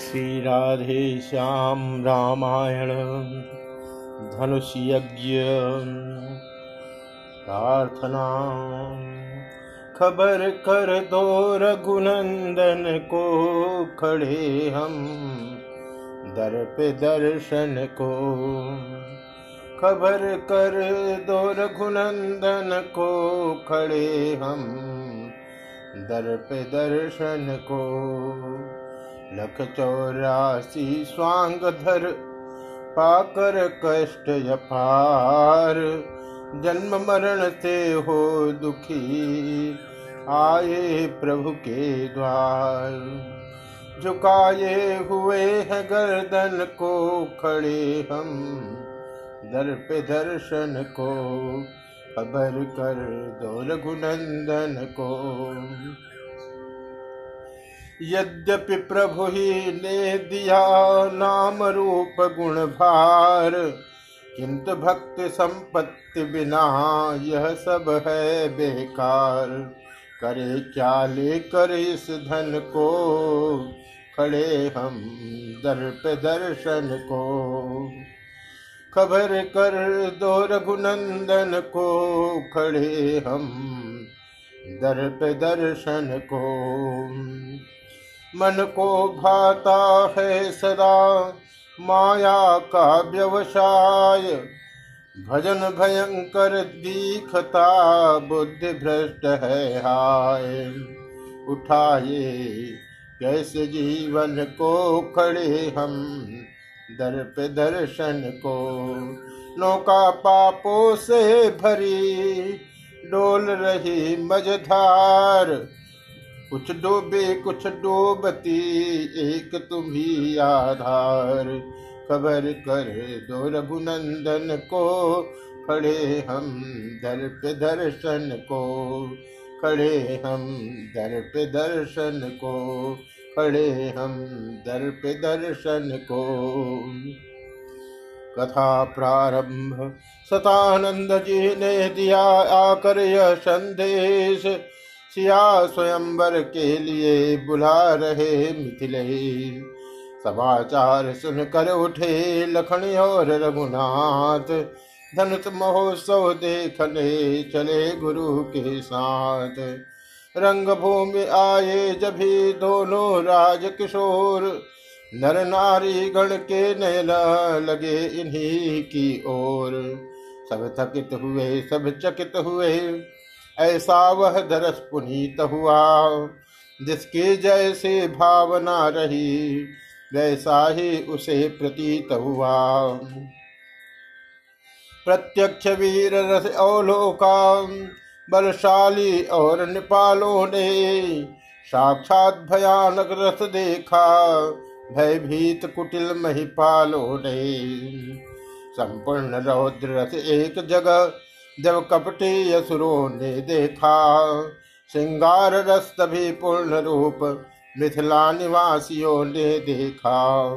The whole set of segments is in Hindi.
श्री राधे श्याम रामायण धनुष यज्ञ प्रार्थना। खबर कर दो रघुनंदन को, खड़े हम दर पे दर्शन को। खबर कर दो रघुनंदन को, खड़े हम दर पे दर्शन को। लख चौरासी स्वांग धर पाकर कष्ट यपार जन्म मरण से हो दुखी, आए प्रभु के द्वार। झुकाए हुए हैं गर्दन को खड़े हम, दर पे दर्शन को, खबर कर दो रघुनंदन को। यद्यपि प्रभु ही ने दिया नाम रूप गुण भार, किंतु भक्त संपत्ति बिना यह सब है बेकार। करे क्या लेकर इस धन को? खड़े हम दर पे दर्शन को। खबर कर दो रघुनंदन को। खड़े हम दर पे दर्शन को। मन को भाता है सदा, माया का व्यवसाय। भजन भयंकर दीखता, बुद्धि भ्रष्ट है हाय। उठाए कैसे जीवन को खड़े हम, दर पे दर्शन को। नौका पापों से भरी, डोल रही मझधार। कुछ डूबे, कुछ डूबती, एक तुम ही आधार। खबर कर दो रघुनंदन को, खड़े हम दर पे दर्शन को। खड़े हम दर पे दर्शन को, खड़े हम दर पे दर्शन को। कथा प्रारंभ, सतानंद जी ने दिया आकर यह संदेश। सिया स्वयंवर के लिए बुला रहे मिथिले। समाचार सुनकर उठे लखन और रघुनाथ। धनुष महोत्सव देखने चले गुरु के साथ। रंग भूमि आए जभी दोनों राज किशोर नर नारी गण के नयन लगे इन्हीं की ओर। सब थकित हुए, सब चकित हुए ऐसा वह दरस पुनीत हुआ, जिसके जैसे भावना रही, वैसा ही उसे प्रतीत हुआ। प्रत्यक्ष वीर रस अवलोका, बलशाली और निपालों ने साक्षात भयानक रस देखा, भयभीत कुटिल महिपालों ने। संपूर्ण रौद्र रस एक जगह जब कपटी असुरों ने देखा, श्रृंगार रस तभी पूर्ण रूप मिथिला निवासियों ने देखा।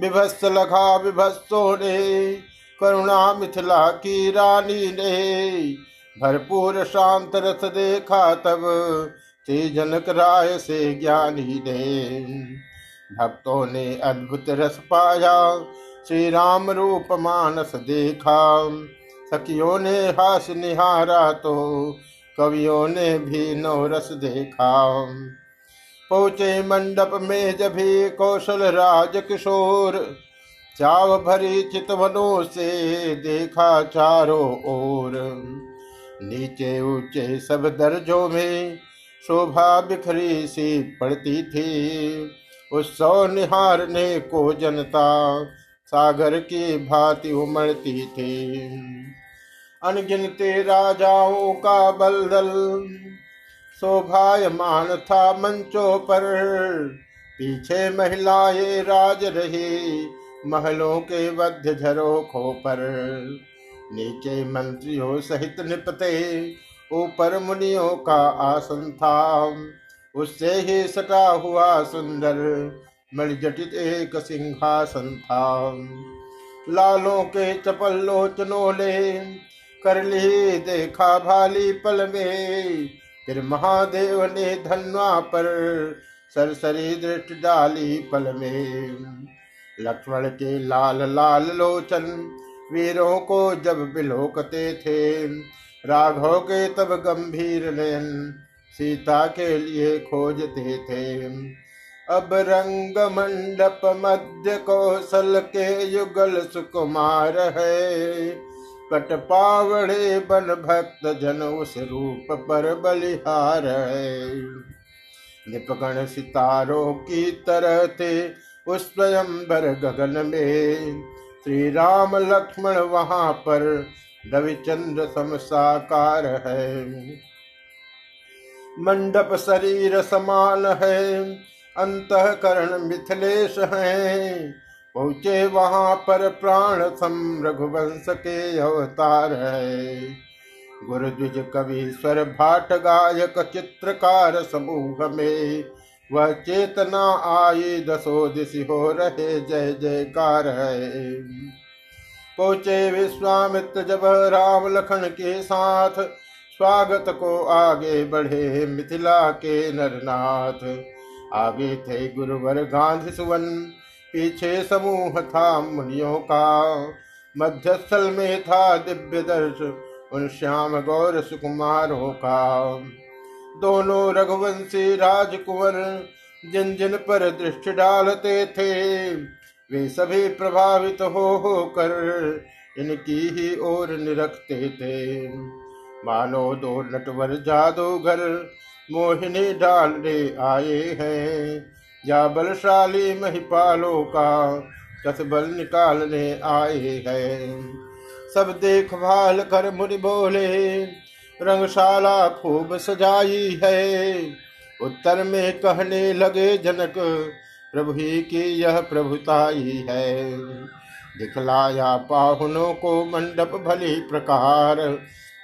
विभस्त लखा विभस्तों ने, करुणा मिथिला की रानी ने, भरपूर शांत रस देखा तब श्री जनक राय से ज्ञानी ने। भक्तों ने अद्भुत रस पाया श्री राम रूप मानस देखा सखियों ने हास निहारा तो कवियों ने भी नवरस देखा। पहुँचे मंडप में जब कौशल राज किशोर, चाव भरी चितवनों से देखा चारों ओर। नीचे ऊँचे सब दर्जों में शोभा बिखरी सी पड़ती थी, उत्सव निहारने को जनता सागर की भांति उमड़ती थी। अनगिनते राजाओं का बलदल शोभायमान था मंचों पर। पीछे महिलाएँ राज रही महलों के वध्य झरोखों पर। नीचे मंत्रियों सहित निपते ऊपर मुनियों का आसन था। उससे ही सटा हुआ सुंदर मणिजटित एक सिंहासन था लालों के चपल लोचनों ले कर ली देखा भाली पल में। फिर महादेव ने धनवा पर सरसरी दृष्टि डाली पल में। लक्ष्मण के लाल लाल लोचन वीरों को जब बिलोकते थे। राघव के तब गंभीर नयन सीता के लिए खोजते थे। अब रंग मंडप मध्य कौशल के युगल सुकुमार है। कट पावड़े बन भक्त जन उस रूप पर बलिहार है। निपगण सितारों की तरह थे उस स्वयंवर गगन में। श्री राम लक्ष्मण वहाँ पर रविचंद्र समसाकार है। मंडप शरीर समान है। अंतकरण मिथिलेश है। पहुँचे वहाँ पर प्राण सम रघुवंश के अवतार है। गुरु द्विज कवि स्वर भाट गायक चित्रकार समूह में वह चेतना आई दसो दिश हो रहे जय जयकार है। पहुँचे विश्वामित्र जब राम लखन के साथ, स्वागत को आगे बढ़े मिथिला के नरनाथ। आगे थे गुरुवर गांधी सुवन, पीछे समूह था मुनियों का। मध्यस्थल में था दिव्य दर्श, उन श्याम गौर सुकुमारों का। दोनों रघुवंशी राजकुंवर, जिन जिन पर दृष्टि डालते थे, वे सभी प्रभावित हो होकर इनकी ही ओर निरखते थे। मानो दो नटवर जादूगर मोहिनी डालने आए हैं। या बलशाली महिपालों का कसबल निकालने आए हैं। सब देखभाल कर मुनि बोले, रंगशाला खूब सजाई है। उत्तर में कहने लगे जनक, प्रभु ही की यह प्रभुताई है। दिखलाया पाहुनों को मंडप भली प्रकार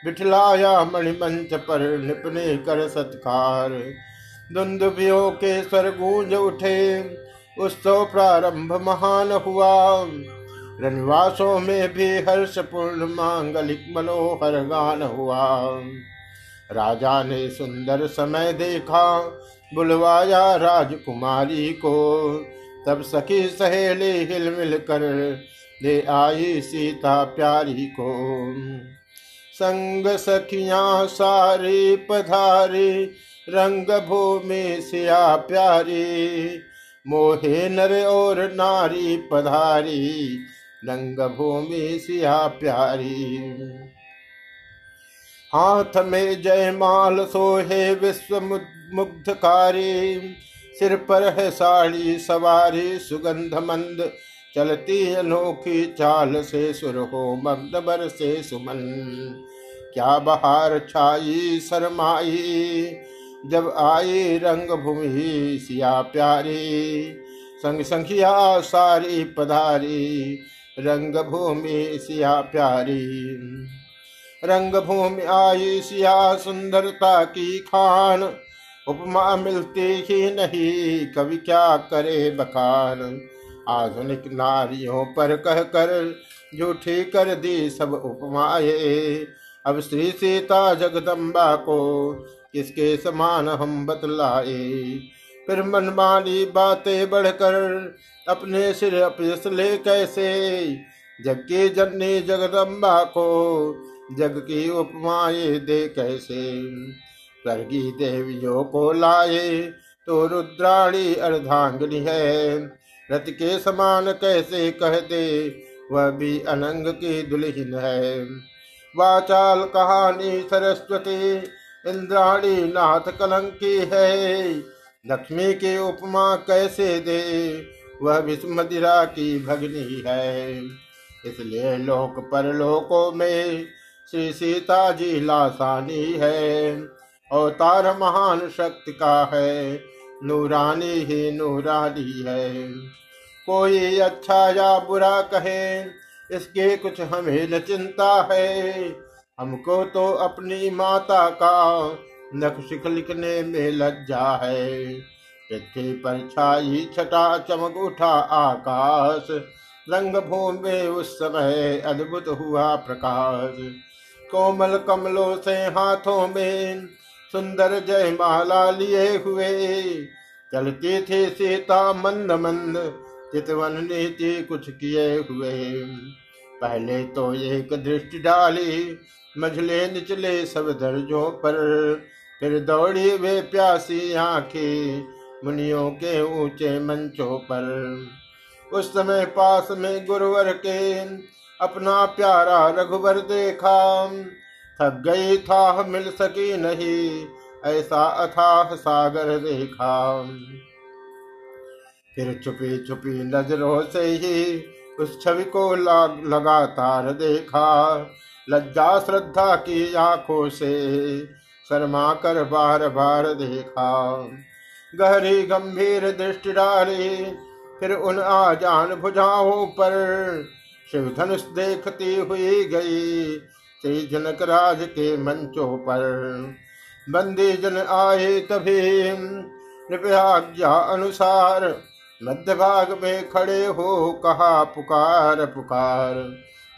बिठलाया मणिमंच पर निपने कर सत्कार। दुंदुभियों के स्वर गूंज उठे, उत्सव प्रारंभ महान हुआ। रनवासों में भी हर्षपूर्ण मांगलिक मनोहर गान हुआ। राजा ने सुंदर समय देखा, बुलवाया राजकुमारी को। तब सखी सहेली हिल मिल कर ले आई सीता प्यारी को। संग सखिया सारी पधारी रंग भूमि सिया प्यारी। मोहे नर और नारी पधारी रंग भूमि सिया प्यारी। हाथ में जयमाल सोहे विश्व मुग्धकारी। सिर पर है साड़ी, सवारी सुगंध मंद चलती अनोखी चाल से सुर हो मग्न से सुमन। क्या बहार छाई शरमाई? जब आई रंग भूमि सिया प्यारी, संग संखिया सारी पधारी रंग भूमि सिया प्यारी। रंग भूमि आई सिया सुंदरता की खान, उपमा मिलती ही नहीं, कवि क्या करे बखान? आधुनिक नारियों पर कह कर झूठी कर दी सब उपमाए अब श्री सीता जगदम्बा को किसके समान हम बतलाए? फिर मनमानी बातें बढ़कर अपने सिर ले कैसे? जग की जननी जगदम्बा को जग की उपमाए दे कैसे? स्वर्गी देवियों को लाए तो रुद्राणी अर्धांगनी है। रथ के समान कैसे कह दे वह भी अनंग की दुल्हन है। वाचाल कहानी सरस्वती, इंद्राणी नाथ कलंकी है। लक्ष्मी की उपमा कैसे दे, वह विश्व मदिरा की भगनी है। इसलिए लोक पर लोकों में श्री सीता जी लासानी है अवतार महान शक्ति का है, नूरानी ही नूरानी है। कोई अच्छा या बुरा कहे इसके कुछ हमें न चिंता है। हमको तो अपनी माता का नक्शिक लिखने में लज्जा है। पृथ्वी पर छाई छटा चमक उठा आकाश। रंग भूमि उस समय अद्भुत हुआ प्रकाश। कोमल कमलों से हाथों में सुंदर जय माला लिए हुए। चलती थी सीता मंद मंद, चितवन नीति कुछ किए हुए। पहले तो एक दृष्टि डाली, मझले निचले सब दर्जों पर। फिर दौड़ी वे प्यासी आँखें मुनियों के ऊँचे मंचों पर। उस समय पास में गुरुवर के अपना प्यारा रघुवर देखा। थक गई था मिल सकी नहीं, ऐसा अथाह सागर देखा। फिर छुपी छुपी नज़रों से ही उस छवि को लगातार देखा। लज्जा, श्रद्धा की आँखों से शर्मा कर बार बार देखा। गहरी, गंभीर दृष्टि डाली, फिर उन आजान भुजाओं पर शिव धनुष देखती हुई गई श्री जनक राज के मंचों पर। बंदी जन आए तभी, कृपया अनुसार मध्य भाग में खड़े हो, कहा पुकार पुकार।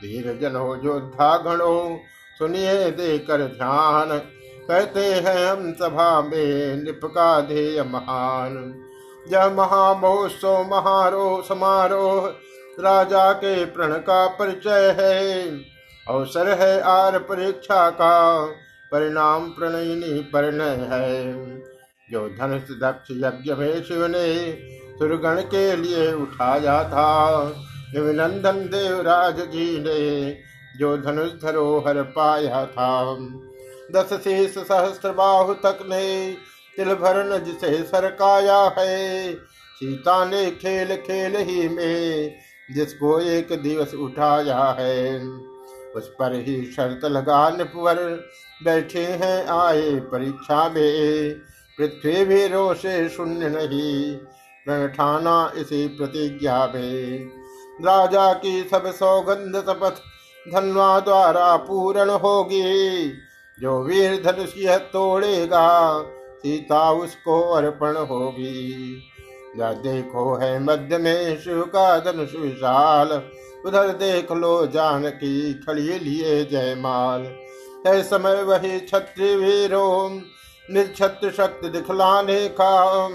धीर जन हो योद्धा गणो, सुनिए देकर ध्यान। कहते हैं हम सभा में निपका ध्येय महान। यह महामहोत्सव, महारोह, समारोह, राजा के प्रण का परिचय है। अवसर है आर परीक्षा का, परिणाम प्रणयनी परिणय है। जो धनुष दक्ष यज्ञ में शिव ने सुरगण के लिए उठाया था अभिनंदन देवराज जी ने जो धनुष धरोहर पाया था, दस शीश सहस्त्र बाहु तक ने तिल भरन जिसे सरकाया है, सीता ने खेल खेल ही में जिसको एक दिवस उठाया है, उस पर ही शर्त लगा निपुर बैठे हैं आए परीक्षा में। पृथ्वी भी रोषे शून्य नहीं ठाना इसी प्रतिज्ञा में। राजा की सब सौगंध शपथ धनवा द्वारा पूर्ण होगी। जो वीर धनुष यह तोड़ेगा, सीता उसको अर्पण होगी। या देखो है मध्य में शिव का धनुष विशाल। उधर देख लो जानकी खड़ी लिए जयमाल है समय वही छत्री वीरों निक्षत्र शक्ति दिखलाने का।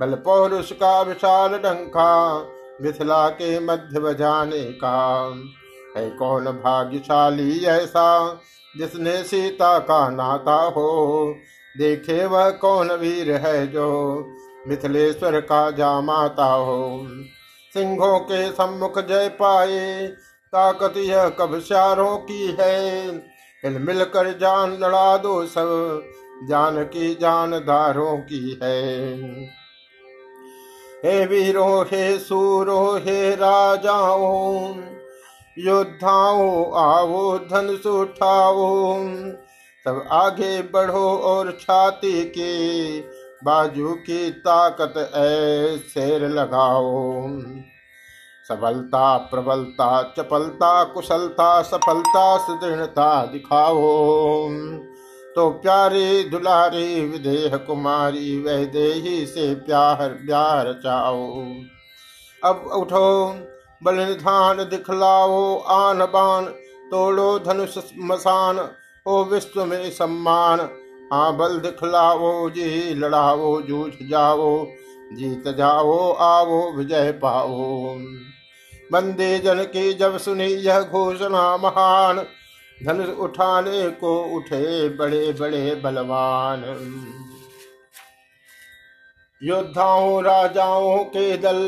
बल पौरुष का विशाल डंका मिथिला के मध्य बजाने का है कौन भाग्यशाली ऐसा, जिसने सीता का नाता हो? देखे वह कौन वीर है जो मिथिलेश्वर का जामाता हो? सिंहों के सम्मुख जय पाए, ताकत यह कब श्यारों की है? हिल मिलकर जान लड़ा दो सब जान की जानदारों की है। हे वीरो हे सूरो हे राजाओ, योद्धाओ, आओ, धन सुठाओ। सब आगे बढ़ो और छाती के बाजू की ताकत ऐसेर लगाओ। सबलता, प्रबलता, चपलता, कुशलता, सफलता, सुदृढ़ता दिखाओ। तो प्यारी दुलारी विदेह कुमारी, वह देही से प्यार प्यार चाओ अब उठो बलिधान दिखलाओ, आन बान, तोड़ो धनुष मसान हो विश्व में सम्मान। हाँ बल दिखलाओ, जी लड़ाओ, जूझ जाओ, जीत जाओ, आओ, विजय पाओ। बंदे जन की जब सुनी यह घोषणा महान धनुष उठाने को उठे बड़े बड़े बलवान। योद्धाओं, राजाओं के दल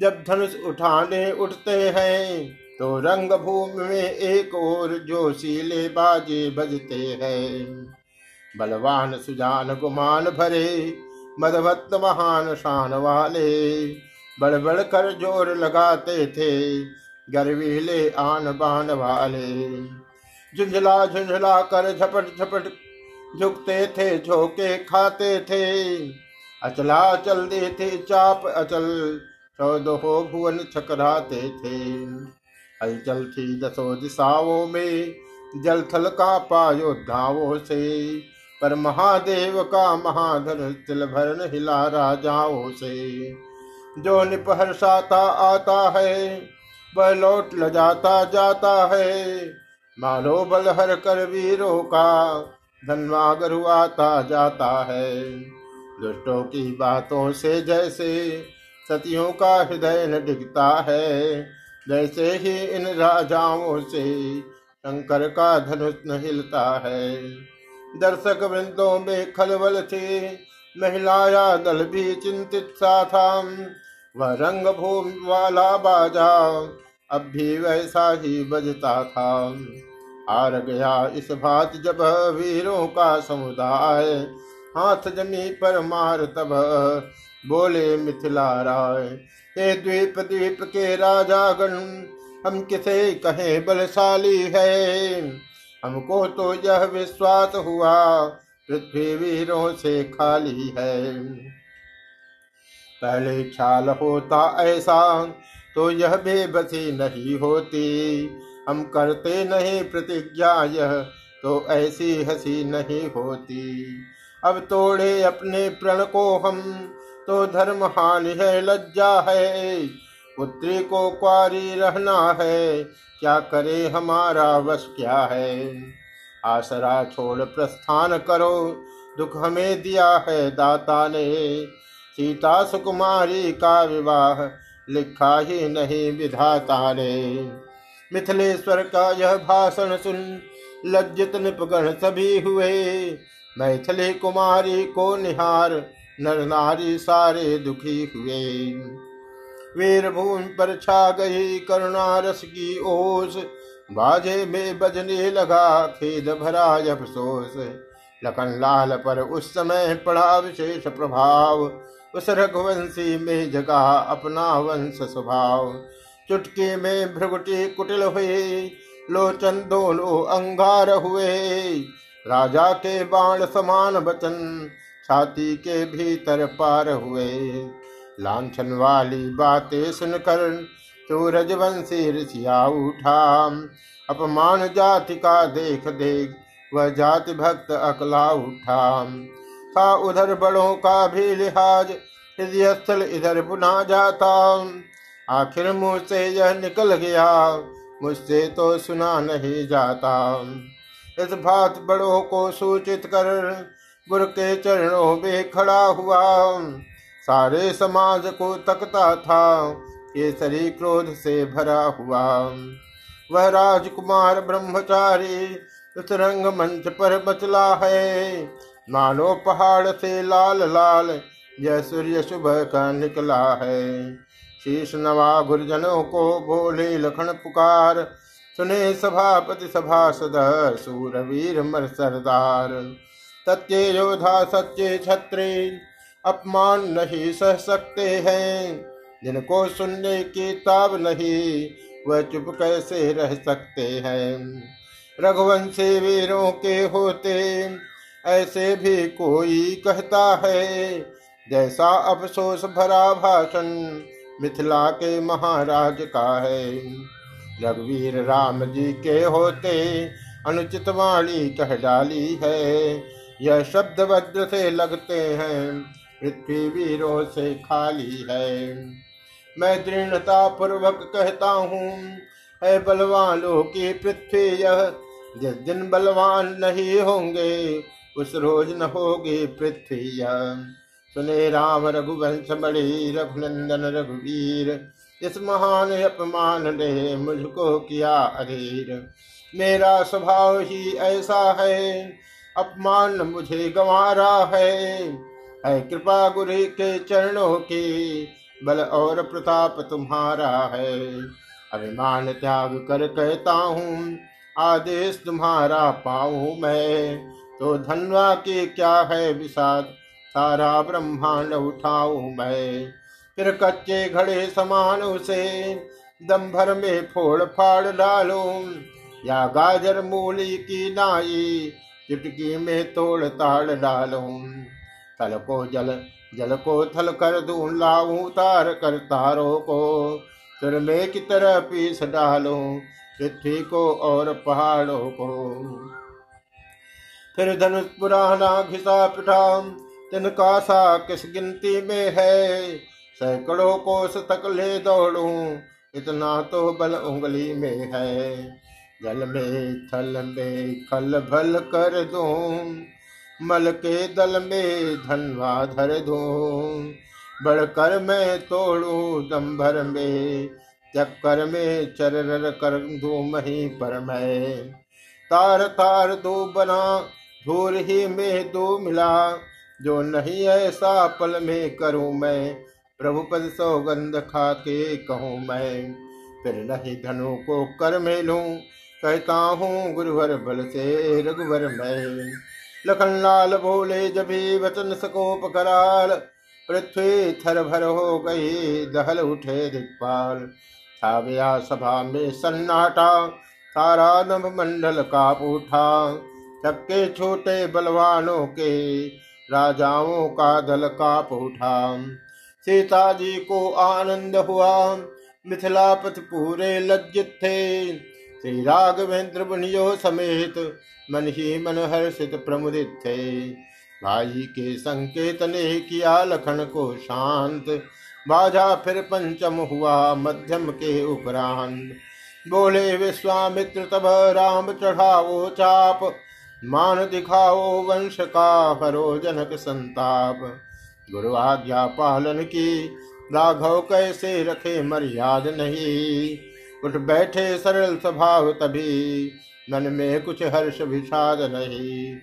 जब धनुष उठाने उठते हैं तो रंग भूमि में एक और जोशीले बाजे बजते हैं। बलवान सुजान गुमान भरे, मदभक्त महान शान वाले, बड़ बड़ कर ज़ोर लगाते थे, गर्वीले आन बान वाले। झुंझला झुंझला कर झपट झपट झुकते थे, झोंके खाते थे। अचला चल देते चाप अचल चौदहो भुवन चकराते थे। हलचल थी दसो दिशाओं में, जल थल का पायोद्धाओं से। पर महादेव का महाधन तिल भरन हिला राजाओं से। जो निपहर्षाता आता है, वह लौट ल जाता जाता है। मानो बल हर कर वीरों का धनवा गरुआता जाता है। दुष्टों की बातों से जैसे सतियों का हृदय न डिगता है जैसे ही इन राजाओं से शंकर का धनुष न हिलता है। दर्शक वृंदों में खलबल थे महिलाया दल भी चिंतित सा था। वह रंग भूमि वाला बाजा अब भी वैसा ही बजता था। हार गया। इस बात जब वीरों का समुदाय हाथ जमी पर मार तब बोले मिथिला राय, हे द्वीप द्वीप के राजा गण, हम किसे कहें बलशाली है? हमको तो यह विश्वास हुआ, पृथ्वी वीरों से खाली है। पहले ख्याल होता ऐसा तो यह बेबसी नहीं होती। हम करते नहीं प्रतिज्ञा यह तो ऐसी हँसी नहीं होती। अब तोड़े अपने प्रण को हम तो धर्म हानि है, लज्जा है। पुत्री को क्वारी रहना है, क्या करे हमारा वश क्या है? आसरा छोड़ प्रस्थान करो, दुख हमें दिया है दाता ने। सीता सुकुमारी का विवाह, लिखा ही नहीं विधाता ने। मिथिलेश्वर का यह भाषण सुन लज्जित निपगण सभी हुए। मैथिली कुमारी को निहार नर नारी सारे दुखी हुए। वीर भूमि पर छा गई करुणा रस की ओस। बाजे में बजने लगा खेद भरा अफसोस। लखन लाल पर उस समय पड़ा विशेष प्रभाव। उस रघुवंशी में जगा अपना वंश स्वभाव। चुटकी में भ्रगुटी कुटिल हुए लोचन दोनों अंगार हुए। राजा के बाण समान बचन छाती के भीतर पार हुए। लाछन वाली बातें सुनकर तो रजवंशी ऋषिया उठा। अपमान जाति का देख देख वह जाति भक्त अकला उठा। था उधर बड़ों का भी लिहाज हृदय स्थल इधर बुना जाता। आखिर मुँह से यह निकल गया, मुझसे तो सुना नहीं जाता। इस बात बड़ों को सूचित कर गुरु के चरणों में खड़ा हुआ। सारे समाज को तकता था, केसरी क्रोध से भरा हुआ। वह राजकुमार ब्रह्मचारी उस रंग मंच पर बचला है। मानो पहाड़ से लाल लाल यह सूर्य सुबह का निकला है। शीश नवा गुरजनों को बोले लखन पुकार। सुने सभापति सभा सदर सूरवीर मर सरदार। सत्य योधा सच्चे छत्री, अपमान नहीं सह सकते हैं। जिनको सुनने की ताब नहीं, वह चुप कैसे रह सकते हैं? रघुवंशी वीरों के होते, ऐसे भी कोई कहता है, जैसा अफसोस भरा भाषण मिथिला के महाराज का है रघुवीर राम जी के होते अनुचित वाणी कह डाली है। यह शब्द वज्र से लगते हैं, पृथ्वी वीरों से खाली है। मैं दृढ़ता पूर्वक कहता हूँ, है बलवानों की पृथ्वी यह, जिस दिन बलवान नहीं होंगे, उस रोज न होगी पृथ्वी यह। सुने राम रघुवंश बड़ी रघुनंदन रघुवीर। इस महान अपमान ने मुझको किया अधीर। मेरा स्वभाव ही ऐसा है, अपमान मुझे गंवारा है। है कृपा गुरु के चरणों की, बल और प्रताप तुम्हारा है। अभिमान त्याग कर कहता हूँ, आदेश तुम्हारा पाऊ मैं। तो धनवा के क्या है विषाद? सारा ब्रह्मांड उठाऊ मैं। फिर कच्चे घड़े समान उसे दम भर में फोड़ फाड़ डालो। या गाजर मूली की नाई चुटकी में तोड़ ताड़ डालो। थल को जल जल को थल कर दू, लाऊ तार कर तारों को। फिर में की तरह पीस डालो पृथ्वी को और पहाड़ों को। फिर धनुष पुराना घिसा पिठा तिनका सा किस गिनती में है सैकड़ों कोस तक ले दौड़ू इतना तो बल उंगली में है जल में थल में खल भल कर दू मल के दल में धनवा धर दू बढ़कर मैं तोड़ू दम भर में चक्कर में चर कर दू मही पर मैं तार तार दो बना धूर ही में दो मिला जो नहीं ऐसा पल में करूँ मैं, प्रभु पद सौगंध खा के कहूँ मैं, फिर नहीं धनु को कर में लू कहता हूँ, गुरुवर बल से रघुवर मैं। लखन लाल बोले जभी वचन सकोप कराल, पृथ्वी थर भर हो गई दहल उठे दिक्पाल छा गया सभा में सन्नाटा, सारा नभ मंडल का उठा चक्के छोटे बलवानों के राजाओं का दल का उठा। सीता जी को आनंद हुआ। मिथिलापथ पूरे लज्जित थे। श्री राघवेंद्र बुनियो समेत मन ही मन हर्षित प्रमुदित थे। भाई के संकेत ने किया लखन को शांत। बाजा फिर पंचम हुआ मध्यम के उपरांत। बोले, विश्वामित्र, तब राम चढ़ाओ चाप। मान दिखाओ वंश का हरो जनक संताप। गुरु आज्ञा पालन की, राघव कैसे रखे मर्याद नहीं। उठ बैठे सरल स्वभाव तभी, मन में कुछ हर्ष विषाद नहीं।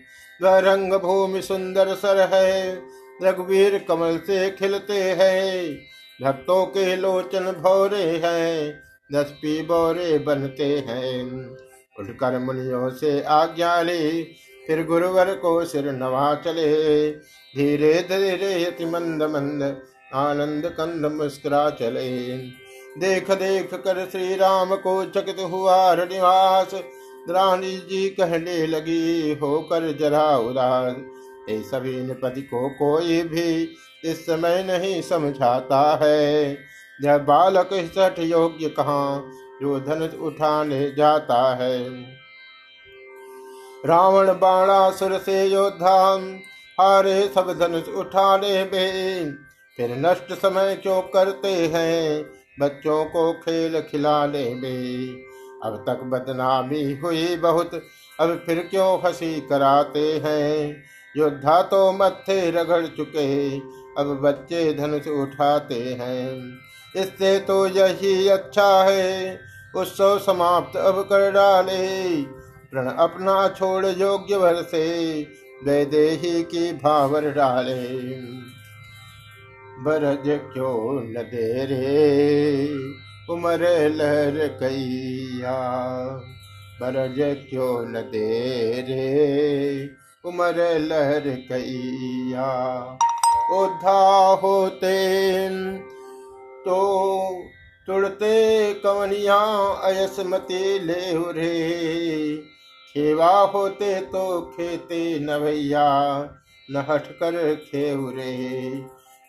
वह रंग भूमि सुंदर सर है, रघुवीर कमल से खिलते हैं। भक्तों के लोचन भौरे हैं दस पी बोरे बनते हैं। उठकर मुनियों से आज्ञा ली। फिर गुरुवर को सिर नवा चले। धीरे धीरे यति मंद मंद आनंद कंद मुस्कुरा चले। देख देख कर श्री राम को चकित हुआ निवास रानी जी कहने लगी होकर जरा उदास। ये सभी निपति को कोई भी इस समय नहीं समझाता है। यह बालक सठ योग्य कहाँ जो धनुष उठाने जाता है। रावण बाणासुर से योद्धा, हारे सब धनुष उठाने में। फिर नष्ट समय क्यों करते हैं? बच्चों को खेल खिलाने में। अब तक बदनामी हुई बहुत, अब फिर क्यों हँसी कराते हैं? योद्धा तो मत्थे रगड़ चुके, अब बच्चे धनुष उठाते हैं। इससे तो यही अच्छा है। उत्सव समाप्त, अब कर डाले। प्रण अपना छोड़ योग्य भर से वैदेही की भावर डाले। बरज क्यों न दे रे उमर लहर कैया। बरज क्यों न दे रे उमर लहर कैया। उधा होते तो तुड़ते कवनिया अयसमती ले रे। खेवा होते तो खेते न भैया, न हट कर खेवरे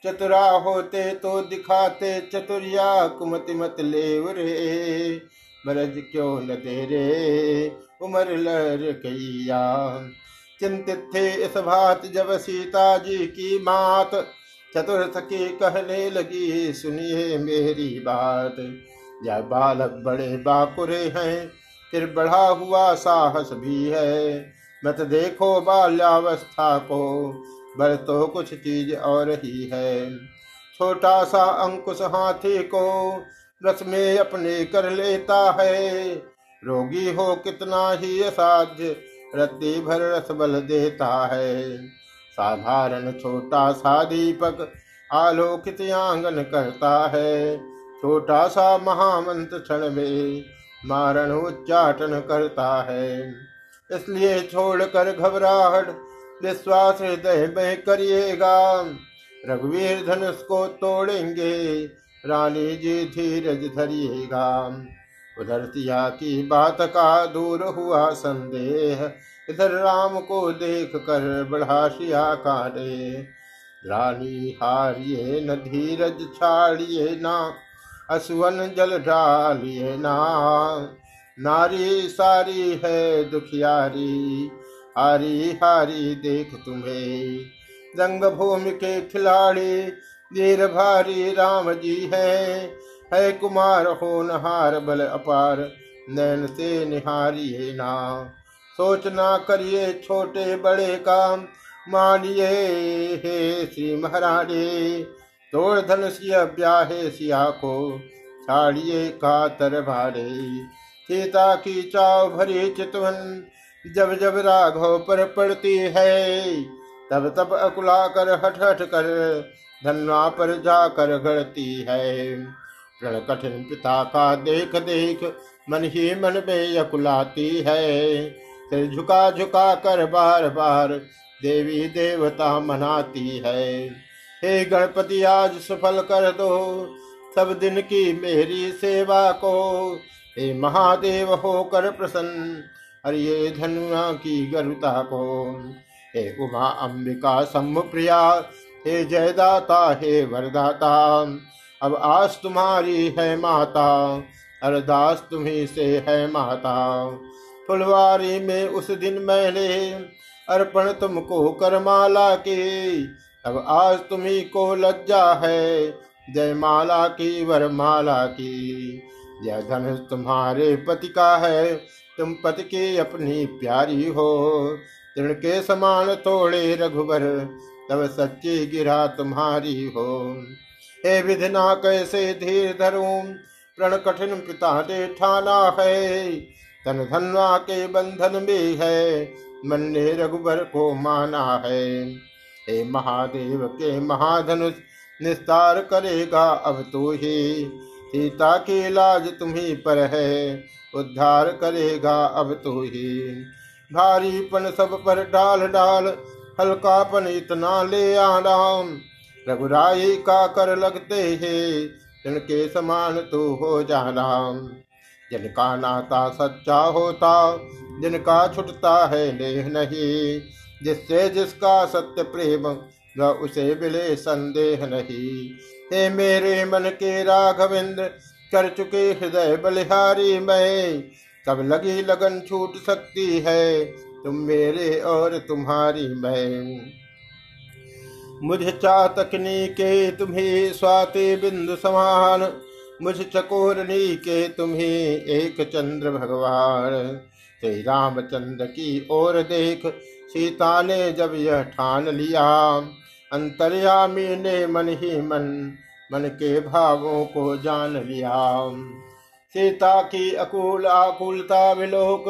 चतुरा होते तो दिखाते चतुरिया, कुमति मत ले रे। मरज क्यों न दे रे, उमर लर कैया चिंतित थे इस बात जब सीता जी की मात चतुर्थ की कहने लगी, सुनिए मेरी बात। यह बालक बड़े बाकुरे हैं, फिर बढ़ा हुआ साहस भी है। मत देखो बाल्यावस्था को बल तो कुछ चीज़ और ही है। छोटा सा अंकुश हाथी को रस में अपने कर लेता है। रोगी हो कितना ही असाध्य, रत्ती भर रस बल देता है। साधारण छोटा सा दीपक आलोकित आँगन करता है। छोटा सा महामंत्र क्षण में मारण उच्चाटन करता है। इसलिए छोड़कर घबराहट विश्वास हृदय में करिएगा। रघुवीर धनुष को तोड़ेंगे, रानी जी धीरज धरिएगा। उधर सिया की बात का दूर हुआ संदेह इधर राम को देख कर बढ़ा शिया काटे रानी हारिए न धीरज छाड़िए ना असुवन जल डालिए ना। नारी सारी है दुखियारी, हारी हारी देख तुम्हें। रंग भूमि के खिलाड़ी, वीर भारी राम जी है। है कुमार हो नहार बल अपार, नैन से निहारिए ना। सोचना करिए छोटे बड़े काम। मानिए, हे श्री महाराजे तोड़ धन सिया ब्याहे सिया को छाड़िए कातर भारे सीता की चाव भरी चितवन। जब जब राघव पर पड़ती है, तब तब अकुला कर हट हट कर धनवा पर जाकर गढ़ती है। प्रण कठिन पिता का देख देख मन ही मन में अकुलाती है। सिर झुका झुका कर बार बार देवी देवता मनाती है। हे गणपति, आज सफल कर दो, सब दिन की मेरी सेवा को। हे महादेव, होकर प्रसन्न हरिये धनुआ की गरुता को। हे उमा अंबिका प्रिया हे जयदाता, हे वरदाता, अब आस तुम्हारी है माता, अरदास तुम्ही से है माता। फुलवारी में उस दिन मैंने अर्पण तुमको करमाला की। अब आज तुम्ही को लज्जा है जय माला की, वरमाला की। यह धनुष तुम्हारे पति का है, तुम पति की अपनी प्यारी हो। तृण के समान तोड़े रघुबर तब सच्ची गिरा तुम्हारी हो। हे विधना, कैसे धीर धरूं? प्रण कठिन पिता ने ठाना है तन धनवा के बंधन में है मन ने रघुबर को माना है। हे महादेव के महाधनुष, निस्तार करेगा अब तो ही। सीता की लाज तुम्ही पर है, उद्धार करेगा अब तो ही। भारीपन सब पर डाल डाल, हल्कापन इतना ले आना रघुराई का कर लगते है जिनके समान तू हो जाना जिनका नाता सच्चा होता, जिनका छुटता है लेह नहीं, जिससे जिसका सत्य प्रेम, वह उसे मिले संदेह नहीं। हे मेरे मन के राघवेंद्र कर चुके हृदय बलिहारी मैं कब लगी लगन छूट सकती है तुम मेरे और तुम्हारी मैं। मुझे चातकनी के तुम्हें स्वाति बिंदु समान मुझ चकोरनी के तुम्हें एक चंद्र भगवान। श्री रामचंद्र की ओर देख, सीता ने जब यह ठान लिया, अंतर्यामी ने मन ही मन मन के भावों को जान लिया। सीता की अकुल आकुलता विलोक,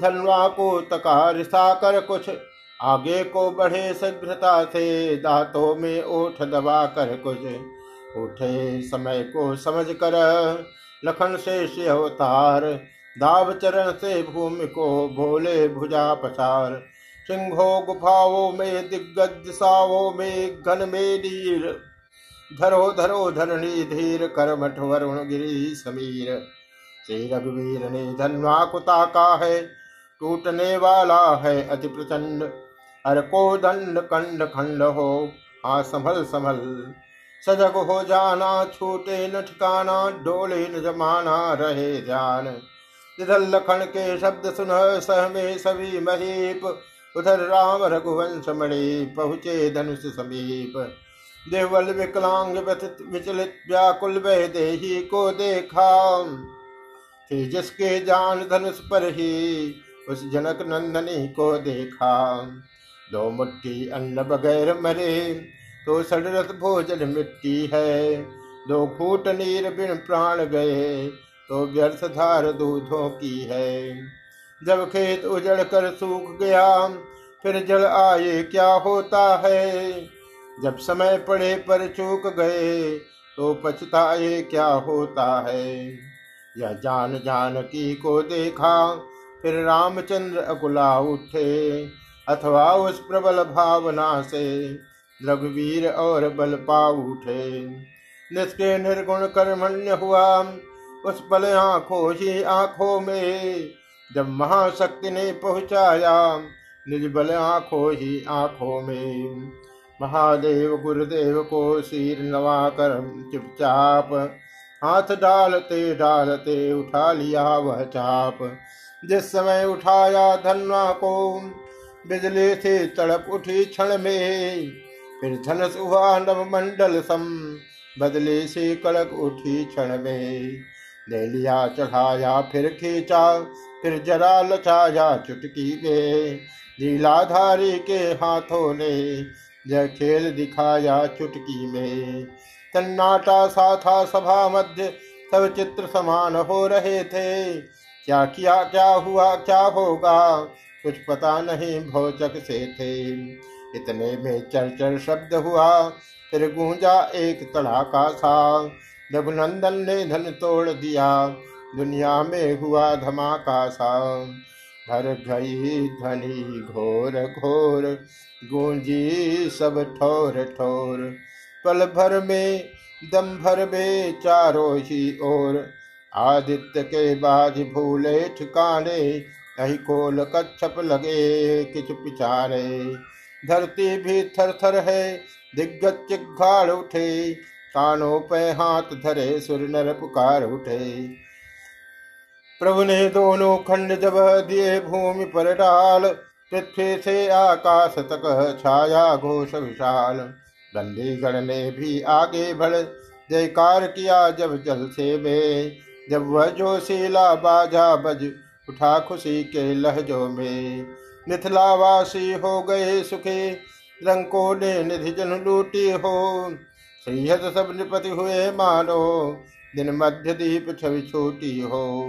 धनवा को तका रिसा कर कुछ, आगे को बढ़े शीघ्रता से दांतों में ओठ दबा कर कुछ। उठे समय को समझ कर लखन से अवतार, दाव चरण से भूमि को भोले भुजा पसार। सिंहो गुफाओं में, दिग्गज दिशाओं में, घन में नीर। धरो धरो धरणी धीर कर मठ वरुण गिरी समीर। श्री रघुवीर ने धनवा कुता का है, टूटने वाला है अति प्रचंड। हर को दंड कंड, खंड हो, आ संभल संभल। सजग हो जाना, छूटे न ठिकाना डोले न जमाना रहे ध्यान। इधर लखन के शब्द सुन, सह में सभी महीप। उधर राम रघुवंश मणि पहुँचे धनुष समीप। देवल विकलांग विचलित, व्याकुल वह देही को देखा। जिसके जान धनुष पर ही, उस जनक नंदनी को देखा। दो मुट्ठी अन्न बगैर मरे तो सड़रत भोजन मिट्टी है। दो फूट नीर बिन प्राण गए तो व्यर्थ धार दूधों की है। जब खेत उजड़ कर सूख गया, फिर जल आए, क्या होता है? जब समय पड़े पर चूक गए तो पछताए, क्या होता है? यह जान जान की को देखा, फिर रामचंद्र अकुला उठे। अथवा उस प्रबल भावना से रघुवीर और बल पा उठे। निष्क्रिय निर्गुण कर्मण्य हुआ। उस पल आँखों ही आँखों में जब महाशक्ति ने पहुँचाया, निज बल आँखों ही आँखों में। महादेव गुरुदेव को सिर नवा कर चुपचाप हाथ डालते डालते उठा लिया वह चाप। जिस समय उठाया धनवा को, बिजली से तड़प उठी क्षण में फिर धनस हुआ नव मंडल सम बदले से कड़क उठी क्षण में। ले लिया चढ़ाया, फिर खींचा, फिर जरा लचाया, चुटकी में। लीलाधारी के हाथों ने यह खेल दिखाया चुटकी में। सन्नाटा सा था सभा मध्य सब चित्र समान हो रहे थे। क्या किया, क्या हुआ, क्या होगा, कुछ पता नहीं भौचक से थे। इतने में चर शब्द हुआ, फिर गूंजा एक तड़ाका सा। रघुनंदन ने धन तोड़ दिया, दुनिया में हुआ धमाका सा। भर गई ध्वनि घोर घोर, गूंजी सब ठोर ठोर। पल भर में दम भर में चारों ही ओर। आदित्य के बाज भूले ठिकाने, कहीं कोल कच्छप लगे किच पिचारे। धरती भी थर थर है, दिग्गज चिघाड़ उठे, कानों पे हाथ धरे, सुर नर पुकार उठे। प्रभु ने दोनों खंड जब दिए भूमि पर डाल, पृथ्वी से आकाश तक छाया घोष विशाल। बंदीगण ने भी आगे बढ़, जयकार किया जब जल से वे जब वह जोशीला बाजा बज, उठा खुशी के लहजों में। मिथिलावासी हो गए सुखे रंको ने निधि जन लूटी हो। सैहद सब निपति हुए मानो, दिन मध्य दीप छवि छोटी हो।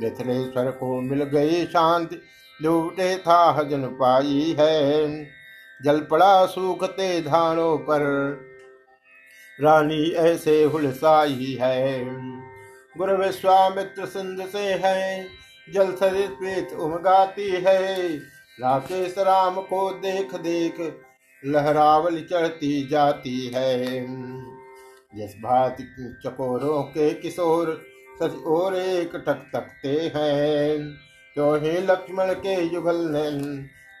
मिथिलेश्वर को मिल गई शांति, लूटे था हजन पाई है। जल पड़ा सूखते धानों पर, रानी ऐसे हुलसाई है। गुरु विश्वामित्र सिंध से है, जल सरित उमगाती है। राकेश राम को देख देख लहरावल चढ़ती जाती है। जिस भात चकोरों के किशोर सच और एक टक तकते हैं। तो ही लक्ष्मण के युगल ने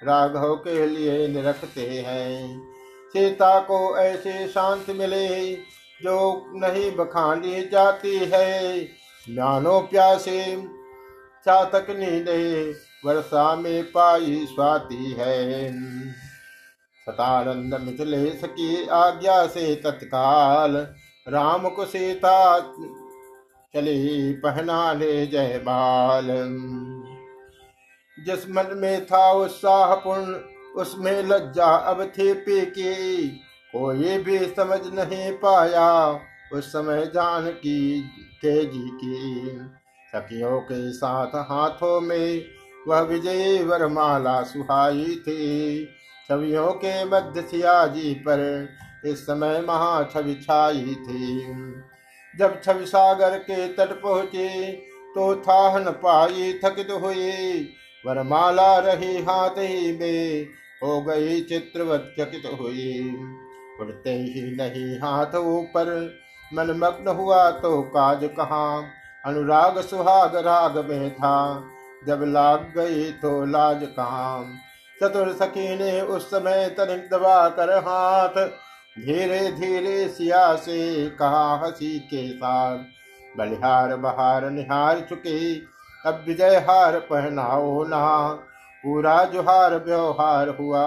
राघव के लिए निरखते हैं। सीता को ऐसे शांत मिले जो नहीं बखानी जाती है। ज्ञानो प्यासे चातक नीले वर्षा में पाई स्वाति है। सतानंद मिथिलेश की आज्ञा से तत्काल राम को सीता चली पहनाने जय बाल। जिस मन में था उत्साह पूर्ण उसमें लज्जा अब थी पी की कोई भी समझ नहीं पाया, उस समय जान की तेज़ी की। सखियों के साथ हाथों में वह विजय वरमाला सुहाई थी। छवियों के मध्य सियाजी पर इस समय महा छवि छाई थी। जब छवि सागर के तट पहुँचे तो था न पाई थकित हुई। वरमाला रही हाथ ही में, हो गई चित्रवत चकित हुई। उड़ते ही नहीं हाथ ऊपर मन मग्न हुआ तो काज कहा? अनुराग सुहाग राग में था। जब लाग गई तो लाज कहा चतुर सखी ने उस समय तनिक दबा कर हाथ, धीरे धीरे सिया से कहा हसी के साथ, बलिहार बहार निहार चुके, अब विजय हार पहनाओ ना, पूरा जुहार व्यवहार हुआ,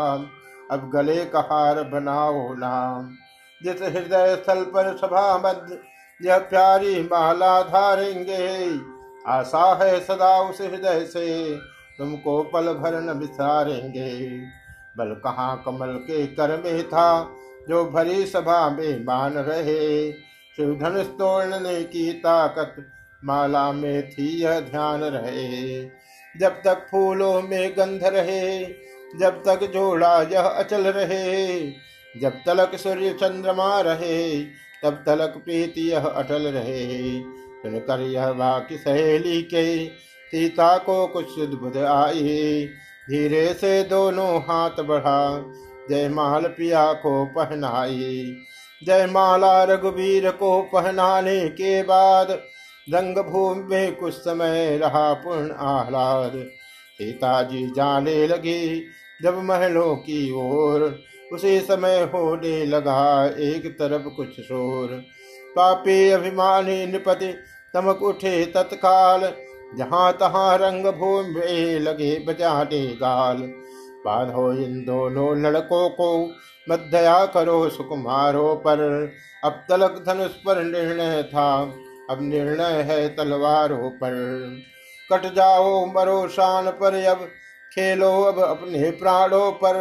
अब गले का हार बनाओ ना। जिस हृदय स्थल पर सभा मध्य यह प्यारी माला धारेंगे आशा है सदा उस हृदय से। तुमको पल भर न बिसारेंगे। बल कहाँ कमल के कर में था, जो भरी सभा में मान रहे। शिव धनुष तोड़ने की ताकत, माला में थी यह ध्यान रहे। जब तक फूलों में गंध रहे, जब तक जोड़ा यह अचल रहे। जब तलक सूर्य चंद्रमा रहे, तब तलक प्रीति यह अटल रहे। सुनकर यह वाक्य सहेली के सीता को कुछ सुध आई। धीरे से दोनों हाथ बढ़ा, जयमाल पिया को पहनाई। जयमाला रघुवीर को पहनाने के बाद रंग भूमि में कुछ समय रहा पूर्ण आह्लाद। सीता जी जाने लगी जब महलों की ओर। उसी समय होने लगा एक तरफ़ कुछ शोर। पापी अभिमानी निपति तमक उठे तत्काल। जहाँ तहाँ रंग भूमि लगे बजाने गाल। बांधो इन दोनों लड़कों को मध्यया करो सुकुमारों पर। अब तलक धनुष पर निर्णय था, अब निर्णय है तलवारों पर। कट जाओ मरो शान पर, अब खेलो अब अपने प्राणों पर।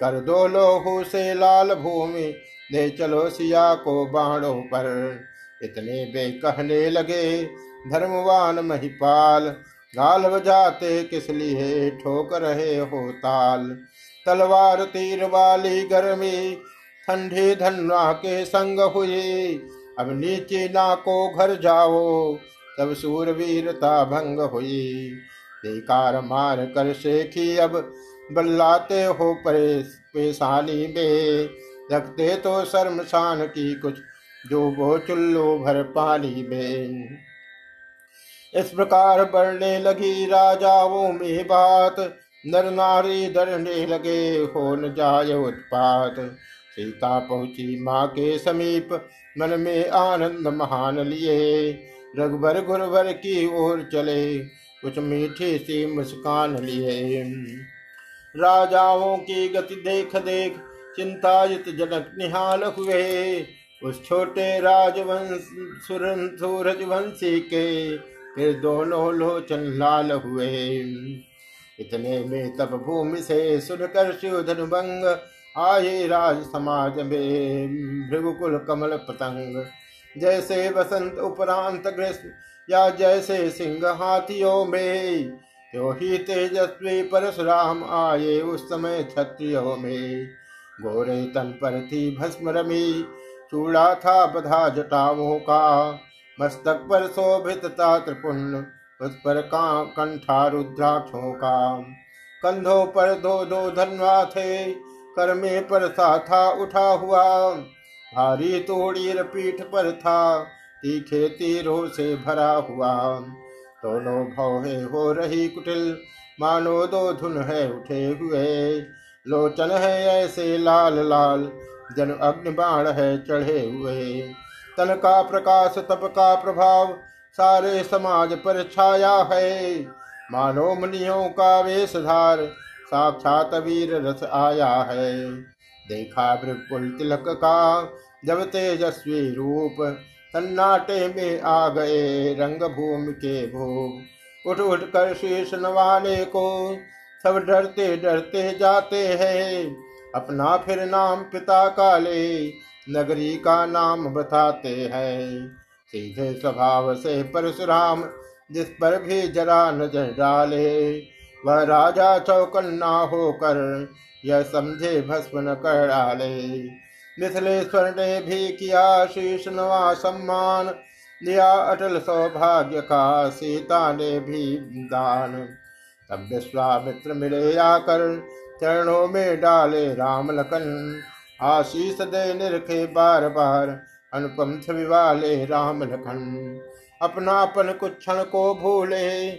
कर दो लोहू से लाल भूमि, ले चलो सिया को बाणों पर। इतने बे कहने लगे, धर्मवान महिपाल गाल बजाते किस लिए ठोक रहे हो ताल? तलवार तीर वाली गर्मी, ठंडी धनवा के संग हुई। अब नीचे ना को घर जाओ, तब सूरवीरता भंग हुई। बेकार मार कर शेखी अब बल्लाते हो पेशानी में। रखते तो शर्मशान की कुछ जो वो चुल्लो भर पानी में। इस प्रकार बढ़ने लगी राजाओं में बात। नर नारी डरने लगे, हो न जाय उत्पात। सीता पहुँची माँ के समीप, मन में आनंद महान लिए। रघुबर गुरबर की ओर चले, कुछ मीठी सी मुस्कान लिए। राजाओं की गति देख देख चिंताजित जनक निहाल हुए। उस छोटे राजवंश के फिर दोनों लोचन लाल हुए। इतने में तब भूमि से सुनकर शिवधन भंग आए राज समाज में। भृगुकुल कमल पतंग, जैसे बसंत उपरांत ग्रीष्म या जैसे सिंह हाथियों में यो ही तेजस्वी परशुराम आए उस समय क्षत्रियो में। गोरे तन पर थी भस्म रमी चूड़ा था बधा जटाओं का मस्तक पर शोभित था त्रिपुण्य उस पर का कंठा रुद्राक्षों का कंधों पर दो दो धनवा थे कर में पर सा था उठा हुआ। भारी तोड़ी पीठ पर था, तीखे तीरों से भरा हुआ। दोनों भौहे हो रही कुटिल, मानो दो धुन है उठे हुए। लोचन है ऐसे लाल लाल जन अग्नि बाण है चढ़े हुए। तन का प्रकाश, तप का प्रभाव, सारे समाज पर छाया है। मानो मुनियों का वेशधार, साक्षात वीर रस आया है। देखा बिल्कुल तिलक का, जब तेजस्वी रूप सन्नाटे में आ गए रंग भूमि के भोग। उठ उठ कर शीर्ष नवाने को सब डरते डरते जाते हैं। अपना फिर नाम पिता का ले नगरी का नाम बताते हैं। सीधे स्वभाव से परशुराम, जिस पर भी जरा नज़र डाले, वह राजा चौकन्ना होकर यह समझे भस्म न कर डाले। मिथिलेश्वर ने भी किया शीश नवा सम्मान दिया अटल सौभाग्य का सीता ने भी दान। तब विश्वामित्र मिले आकर चरणों में डाले राम लखन। आशीष दे निरखे बार बार अनुपम छवि वाले राम लखन। अपनापन कुछ क्षण को भूले,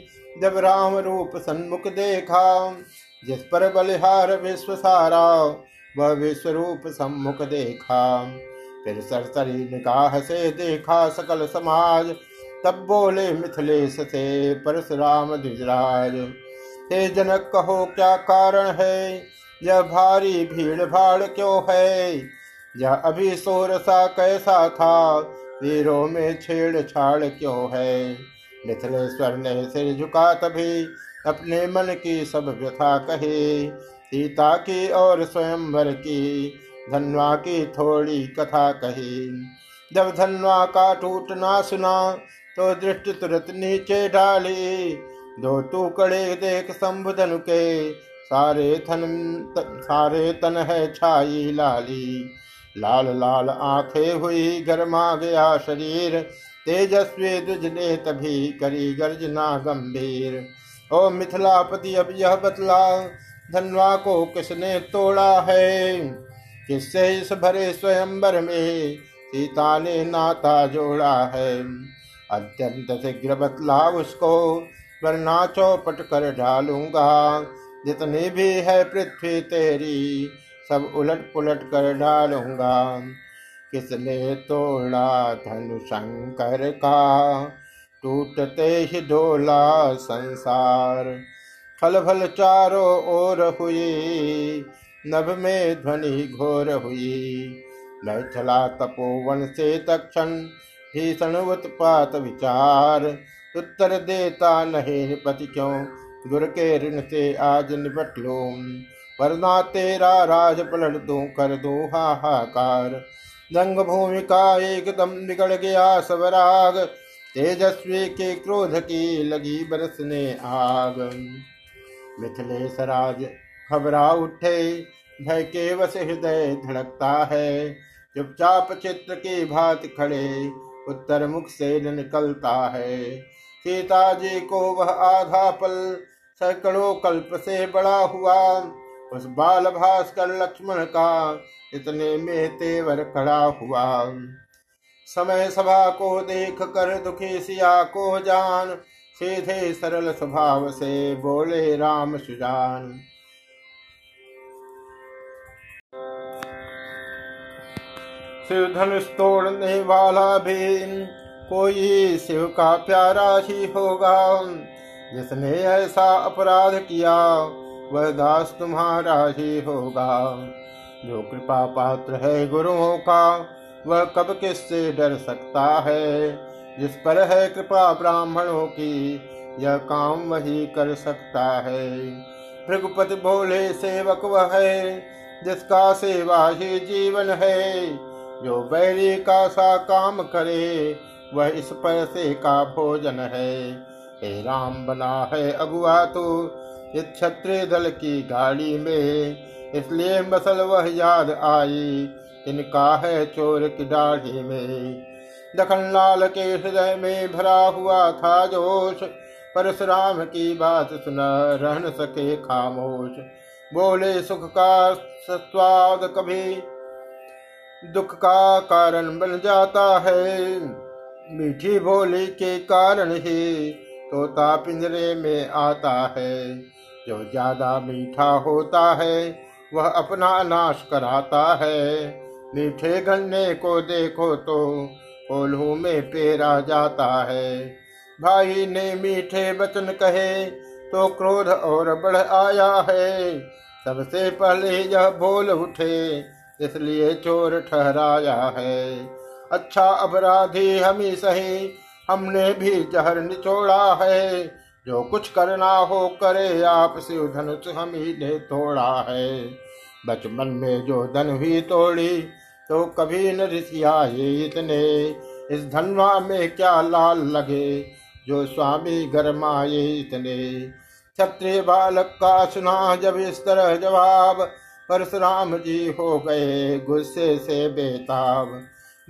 जब राम रूप सन्मुख देखा, जिस पर बलिहार विश्व सारा, वह विश्व रूप सम्मुख देखा। फिर सरसरी निगाह से देखा सकल समाज, तब बोले मिथिलेश से, परशुराम द्विजराज हे जनक कहो, क्या कारण है? यह भारी भीड़ भाड़ क्यों है? यह अभी शोर सा कैसा था? वीरों में छेड़ छाड़ क्यों है? मिथिलेश्वर ने सिर झुका तभी अपने मन की सब व्यथा कहे। सीता की और स्वयंवर की, धनवा की थोड़ी कथा कही। जब धनवा का टूटना सुना तो दृष्टि तुरंत नीचे डाली। दो कड़े देख शंभुधनु के। सारे थन त, सारे तन है छाई लाली। लाल लाल आँखें हुई गर्मा गया शरीर। तेजस्वी दुज ने तभी करी गर्जना गंभीर। ओ मिथिलापति अब यह बतला धनवा को किसने तोड़ा है? किससे इस भरे स्वयंवर में सीता ने नाता जोड़ा है? अत्यंत शीघ्र बतला उसको वरना चौपट कर डालूँगा। जितनी भी है पृथ्वी तेरी, सब उलट पुलट कर डालूँगा। किसने तोड़ा धनु शंकर का? टूटते ही डोला संसार। फल फल चारों ओर हुई, नभ में ध्वनि घोर हुई। मैं चला तपोवन से तक्षण भीषण उत्पात विचार। उत्तर देता नहीं पति क्यों? गुर के ऋण से आज निपट लो। वरना तेरा राज पलट दो, कर दो हाहाकार। रंग भूमि का एकदम बिगड़ गया सबराग तेजस्वी के क्रोध की लगी बरसने आग। मिथिलेश राज घबरा उठे। भय के वश हृदय धड़कता है। चुपचाप चित्र की भात खड़े। उत्तर मुख से निकलता है। सीता जी को वह आधा पल सैकड़ों कल्प से बड़ा हुआ। उस बाल भास्कर लक्ष्मण का इतने में तेवर खड़ा हुआ। समय सभा को देख कर दुखी सिया को जान, सीधे सरल स्वभाव से बोले, राम सुजान। शिव धनुष तोड़ने वाला भी कोई शिव का प्यारा ही होगा। जिसने ऐसा अपराध किया, वह दास तुम्हारा ही होगा। जो कृपा पात्र है गुरुओं का, वह कब किससे डर सकता है? जिस पर है कृपा ब्राह्मणों की, यह काम वही कर सकता है। भृगुपति बोले, सेवक वह है, जिसका सेवा ही जीवन है। जो बैरी का सा काम करे वह इस पैसे का भोजन है? हे राम, बना है अगुआ तो इस क्षत्रिय दल की गाड़ी में। इसलिए मसल वह याद आई, इनका है चोर की दाढ़ी में। दखन लाल के हृदय में भरा हुआ था जोश, परशुराम की बात सुना रह सके खामोश। बोले, सुख का स्वाद कभी दुख का कारण बन जाता है। मीठी बोली के कारण ही तोता पिंजरे में आता है। जो ज़्यादा मीठा होता है, वह अपना नाश कराता है। मीठे गन्ने को देखो तो कोल्हू में पेरा जाता है। भाई ने मीठे वचन कहे तो क्रोध और बढ़ आया है। सबसे पहले यह बोल उठे, इसलिए चोर ठहराया है। अच्छा अपराधी हम सही, हमने भी जहर निचोड़ा है। जो कुछ करना हो करे, आप शिव धनुष हम ही ने तोड़ा है। बचपन में जो धन हुई तोड़ी तो कभी न ये इतने। इस धनवा में क्या लाल लगे, जो स्वामी गरमाए इतने। क्षत्रिय बालक का सुना जब इस तरह जवाब, परशुराम जी हो गए गुस्से से बेताब।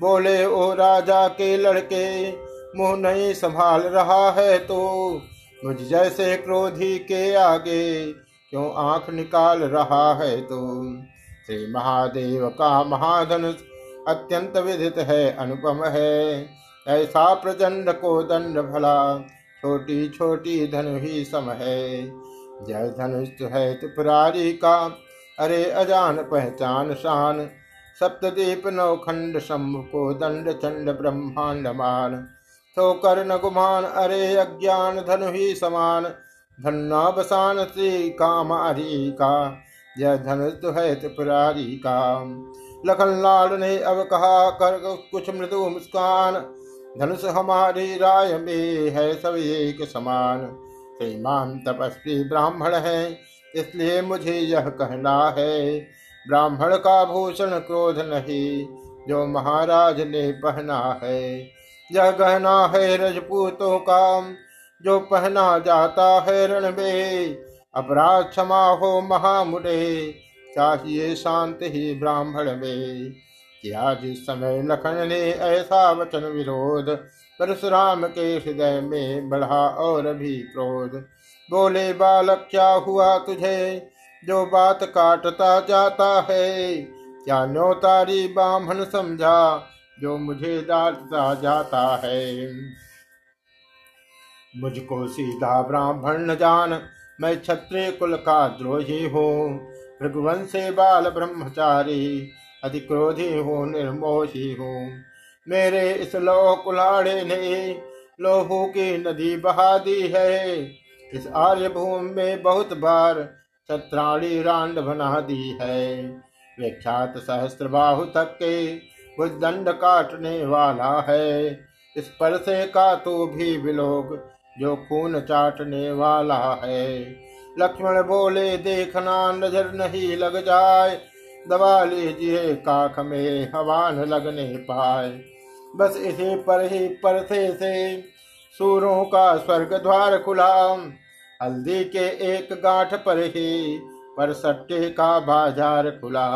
बोले, ओ राजा के लड़के, मुँह नहीं संभाल रहा है तो। मुझ जैसे क्रोधी के आगे क्यों आँख निकाल रहा है तो? श्री महादेव का महाधनुष अत्यंत विदित है, अनुपम है। ऐसा प्रचंड को दंड भला छोटी छोटी धनु ही सम है। जय धनुष है त्रिपुरारी का, अरे अजान पहचान शान। सप्तदीप शंभु को दंड चंड ब्रह्मांड मान। तो कर्ण गुमान अरे अज्ञान धनु ही समान। धन्ना बसान श्री कामारी का यह धनुष तो है त्रिपुरारी का लखन लाल ने अब कहा कर कुछ मृदु मुस्कान। धनुष हमारी राय में है सब एक समान। श्रीमान तपस्वी ब्राह्मण है, इसलिए मुझे यह कहना है। ब्राह्मण का भूषण क्रोध नहीं, जो महाराज ने पहना है। यह गहना है रजपूतों का, जो पहना जाता है रण अपराध क्षमा हो महामुडे चाहिए शांत ही ब्राह्मण में। क्या जिस समय लखन ने ऐसा वचन विरोध, परशुराम के हृदय में बढ़ा और भी क्रोध। बोले, बालक, क्या हुआ तुझे? जो बात काटता जाता है। क्या न्योतारी ब्राह्मण समझा, जो मुझे डांटता जाता है। मुझको सीधा ब्राह्मण जान, मैं क्षत्रिय कुल का द्रोही हूँ। भृगुवंशे बाल ब्रह्मचारी, अधिक्रोधी हूँ, निर्मोही हूँ। मेरे इस लोह कुलाड़े ने लोहू की नदी बहा दी है। इस आर्य भूमि में बहुत बार सत्राणी रांड बना दी है विख्यात सहस्त्र बाहु तक के दंड काटने वाला है। इस पर से का तो भी विलोक जो खून चाटने वाला है। लक्ष्मण बोले, देखना नज़र नहीं लग जाए। दबा लीजिए काख में, हवान लगने पाए। बस इसी पर ही परसे से सूरों का स्वर्ग द्वार खुला। हल्दी के एक गांठ पर ही पर सट्टे का बाज़ार खुला।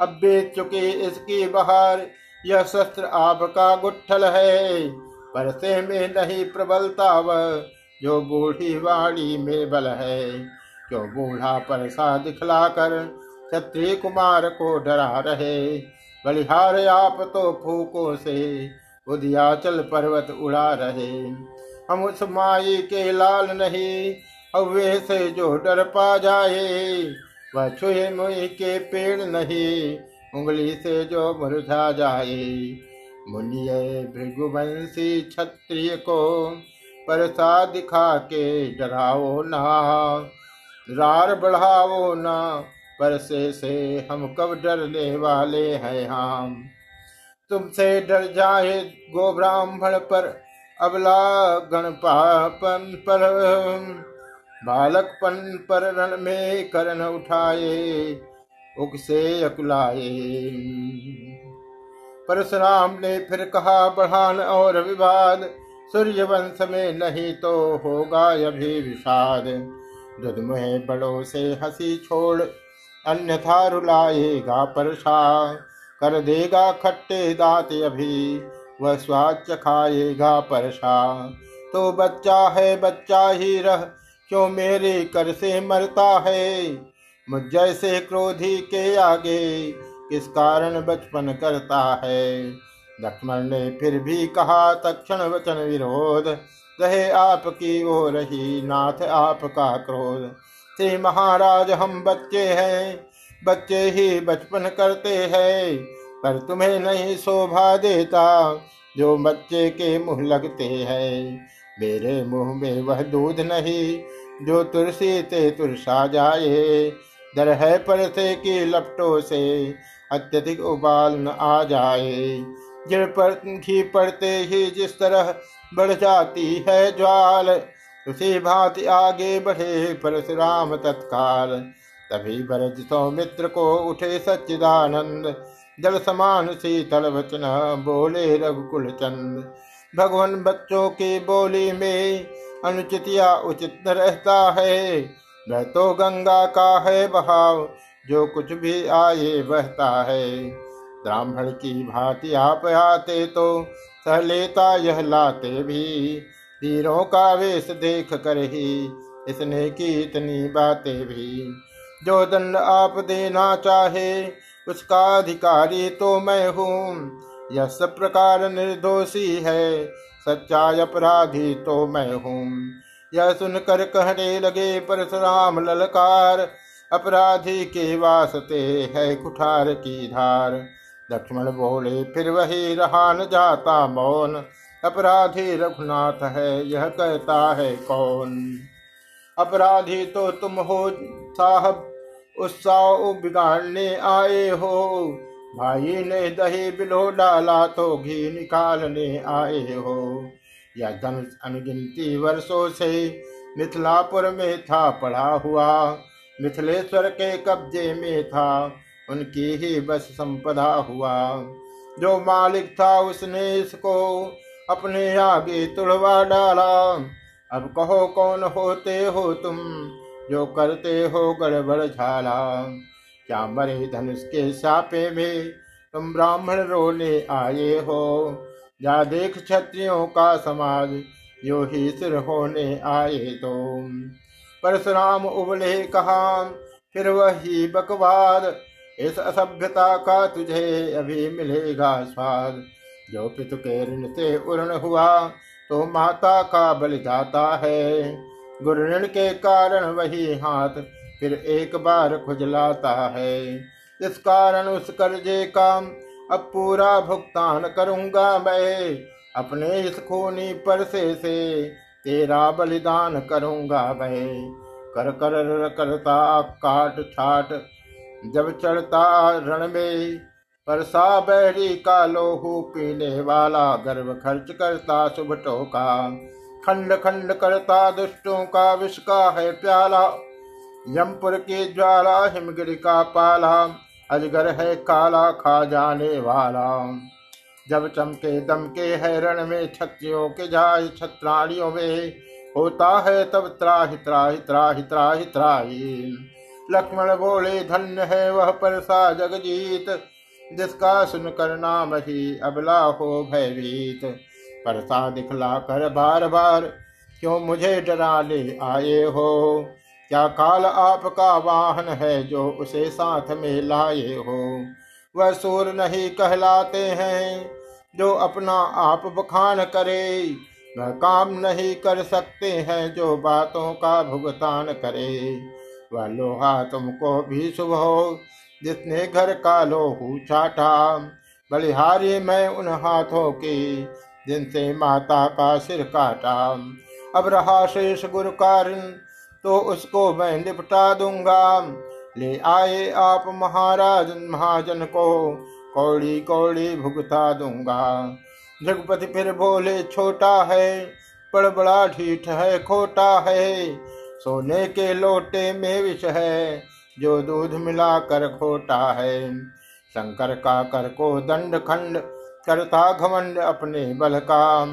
अब बेच चुकी इसकी बहार, यह शस्त्र आपका गुठल है। परसे में नहीं प्रबलता वह, जो बूढ़ी वाड़ी में बल है। क्यों बूढ़ा परसा दिखला कर क्षत्रिय कुमार को डरा रहे? बलिहार आप तो फूकों से उदियाचल पर्वत उड़ा रहे। हम उस माई के लाल नहीं हवे से जो डर पा जाए, वह छुए मुई के पेड़ नहीं, उंगली से जो मुरझा जाए। मुनिय भृगुवंशी क्षत्रिय को परसा दिखा के डराओ ना। रार बढ़ाओ ना परसे से हम कब डरने वाले हैं हम। तुमसे डर जाए गो ब्राह्मण पर, अबला गणपापन पर। बालकपन पर रण में करण उठाए उग से अकुलाए। परशुराम ने फिर कहा बढ़ान और विवाद सूर्य वंश में नहीं तो होगा अभी विषाद। दुधमुहे बड़ों से हँसी छोड़, अन्यथा रुलाएगा परशा कर देगा खट्टे दांत अभी, वह स्वाद चखाएगा परशा तो बच्चा है, बच्चा ही रह क्यों मेरे कर से मरता है? मुझ जैसे क्रोधी के आगे किस कारण बचपन करता है? लक्ष्मण ने फिर भी कहा तक्षण वचन विरोध, रहे आपकी वो रही नाथ आपका क्रोध। श्री महाराज, हम बच्चे हैं, बच्चे ही बचपन करते हैं, पर तुम्हें नहीं शोभा देता जो बच्चे के मुँह लगते हैं। मेरे मुँह में वह दूध नहीं जो तुलसी ते तुरसा जाए, दर है परसे की लपटों से, अत्यधिक उबाल न आ जाए। जड़ पर घी पड़ते ही जिस तरह बढ़ जाती है ज्वाल, उसी भांति आगे बढ़े परशुराम तत्काल। तभी भरत सौमित्र को उठे सच्चिदानंद, जल समान शीतल वचन बोले रघुकुल चंद भगवान बच्चों की बोली में अनुचित या उचित न रहता है। वह तो गंगा का है बहाव, जो कुछ भी आए बहता है। ब्राह्मण की भांति आप आते तो सह लेता यह लाते भी। वीरों का वेश देख कर ही इसने की इतनी बातें भी। जो दंड आप देना चाहे, उसका अधिकारी तो मैं हूँ। यह सब प्रकार निर्दोषी है। सच्चा अपराधी तो मैं हूँ। यह सुनकर कहने लगे, परशुराम ललकार, अपराधी के वास्ते है कुठार की धार। लक्ष्मण बोले, फिर वही रहा न जाता मौन, अपराधी रघुनाथ है, यह कहता है कौन? अपराधी तो तुम हो, साहब, उत्साह बिगाड़ने आए हो। भाई ने दही बिलो डाला तो घी निकालने आए हो। यह धनुष अनगिनती वर्षों से मिथिलापुर में था, पढ़ा हुआ मिथिलेश्वर के कब्जे में था, उनकी ही बस संपदा हुआ। जो मालिक था उसने इसको अपने आगे तुड़वा डाला। अब कहो कौन होते हो तुम, जो करते हो गड़बड़ झाला। क्या मरे धनुष के सापे में तुम ब्राह्मण रोने आए हो। या देख क्षत्रियों का समाज, यो ही सिर होने आए तो। परशुराम उबले कहा, फिर वही बकवाद, इस असभ्यता का तुझे अभी मिलेगा स्वाद। जो पितु के ऋण से उर्ण हुआ तो माता का बल जाता है। गुरु ऋण के कारण वही हाथ फिर एक बार खुजलाता है। इस कारण उस कर्जे का अब पूरा भुगतान करूँगा मैं। अपने इस खूनी परसे से तेरा बलिदान करूँगा मैं। कर कर करता काट छाट, जब चढ़ता रण में परसा बहरी का लोहू पीने वाला गर्व खर्च करता शुभ टोका खंड खंड करता दुष्टों का विष का है प्याला। यमपुर के ज्वाला हिमगिरी का पाला, अजगर है काला खा जाने वाला। जब चमके दमके है रण में छत्रियों के जाय छत्राणियों में, होता है तब त्राहि त्राहि त्राहि त्राहि त्राहि। लक्ष्मण बोले, धन्य है वह परसा जगजीत, जिसका सुनकर नाम ही अबला हो भयभीत। परसा दिखला कर बार बार, क्यों मुझे डरा ले आए हो? क्या काल आपका वाहन है जो उसे साथ में लाए हो? वह सूर नहीं कहलाते हैं, जो अपना आप बखान करे। वह काम नहीं कर सकते हैं, जो बातों का भुगतान करे। वह लोहा तुमको भी शुभ हो, जिसने घर का लोहू चाटा बलिहारी मैं उन हाथों की, जिनसे माता का सिर काटा। अब रहा शेष गुरु कारण तो उसको मैं निपटा दूँगा। ले आए आप महाराज, महाजन को कौड़ी कौड़ी भुगता दूँगा। जगपति फिर बोले, छोटा है पर बड़ा ढीठ है, खोटा है। सोने के लोटे में विष है, जो दूध मिला कर खोटा है। शंकर का कर को दंड खंड करता घमंड अपने बल का।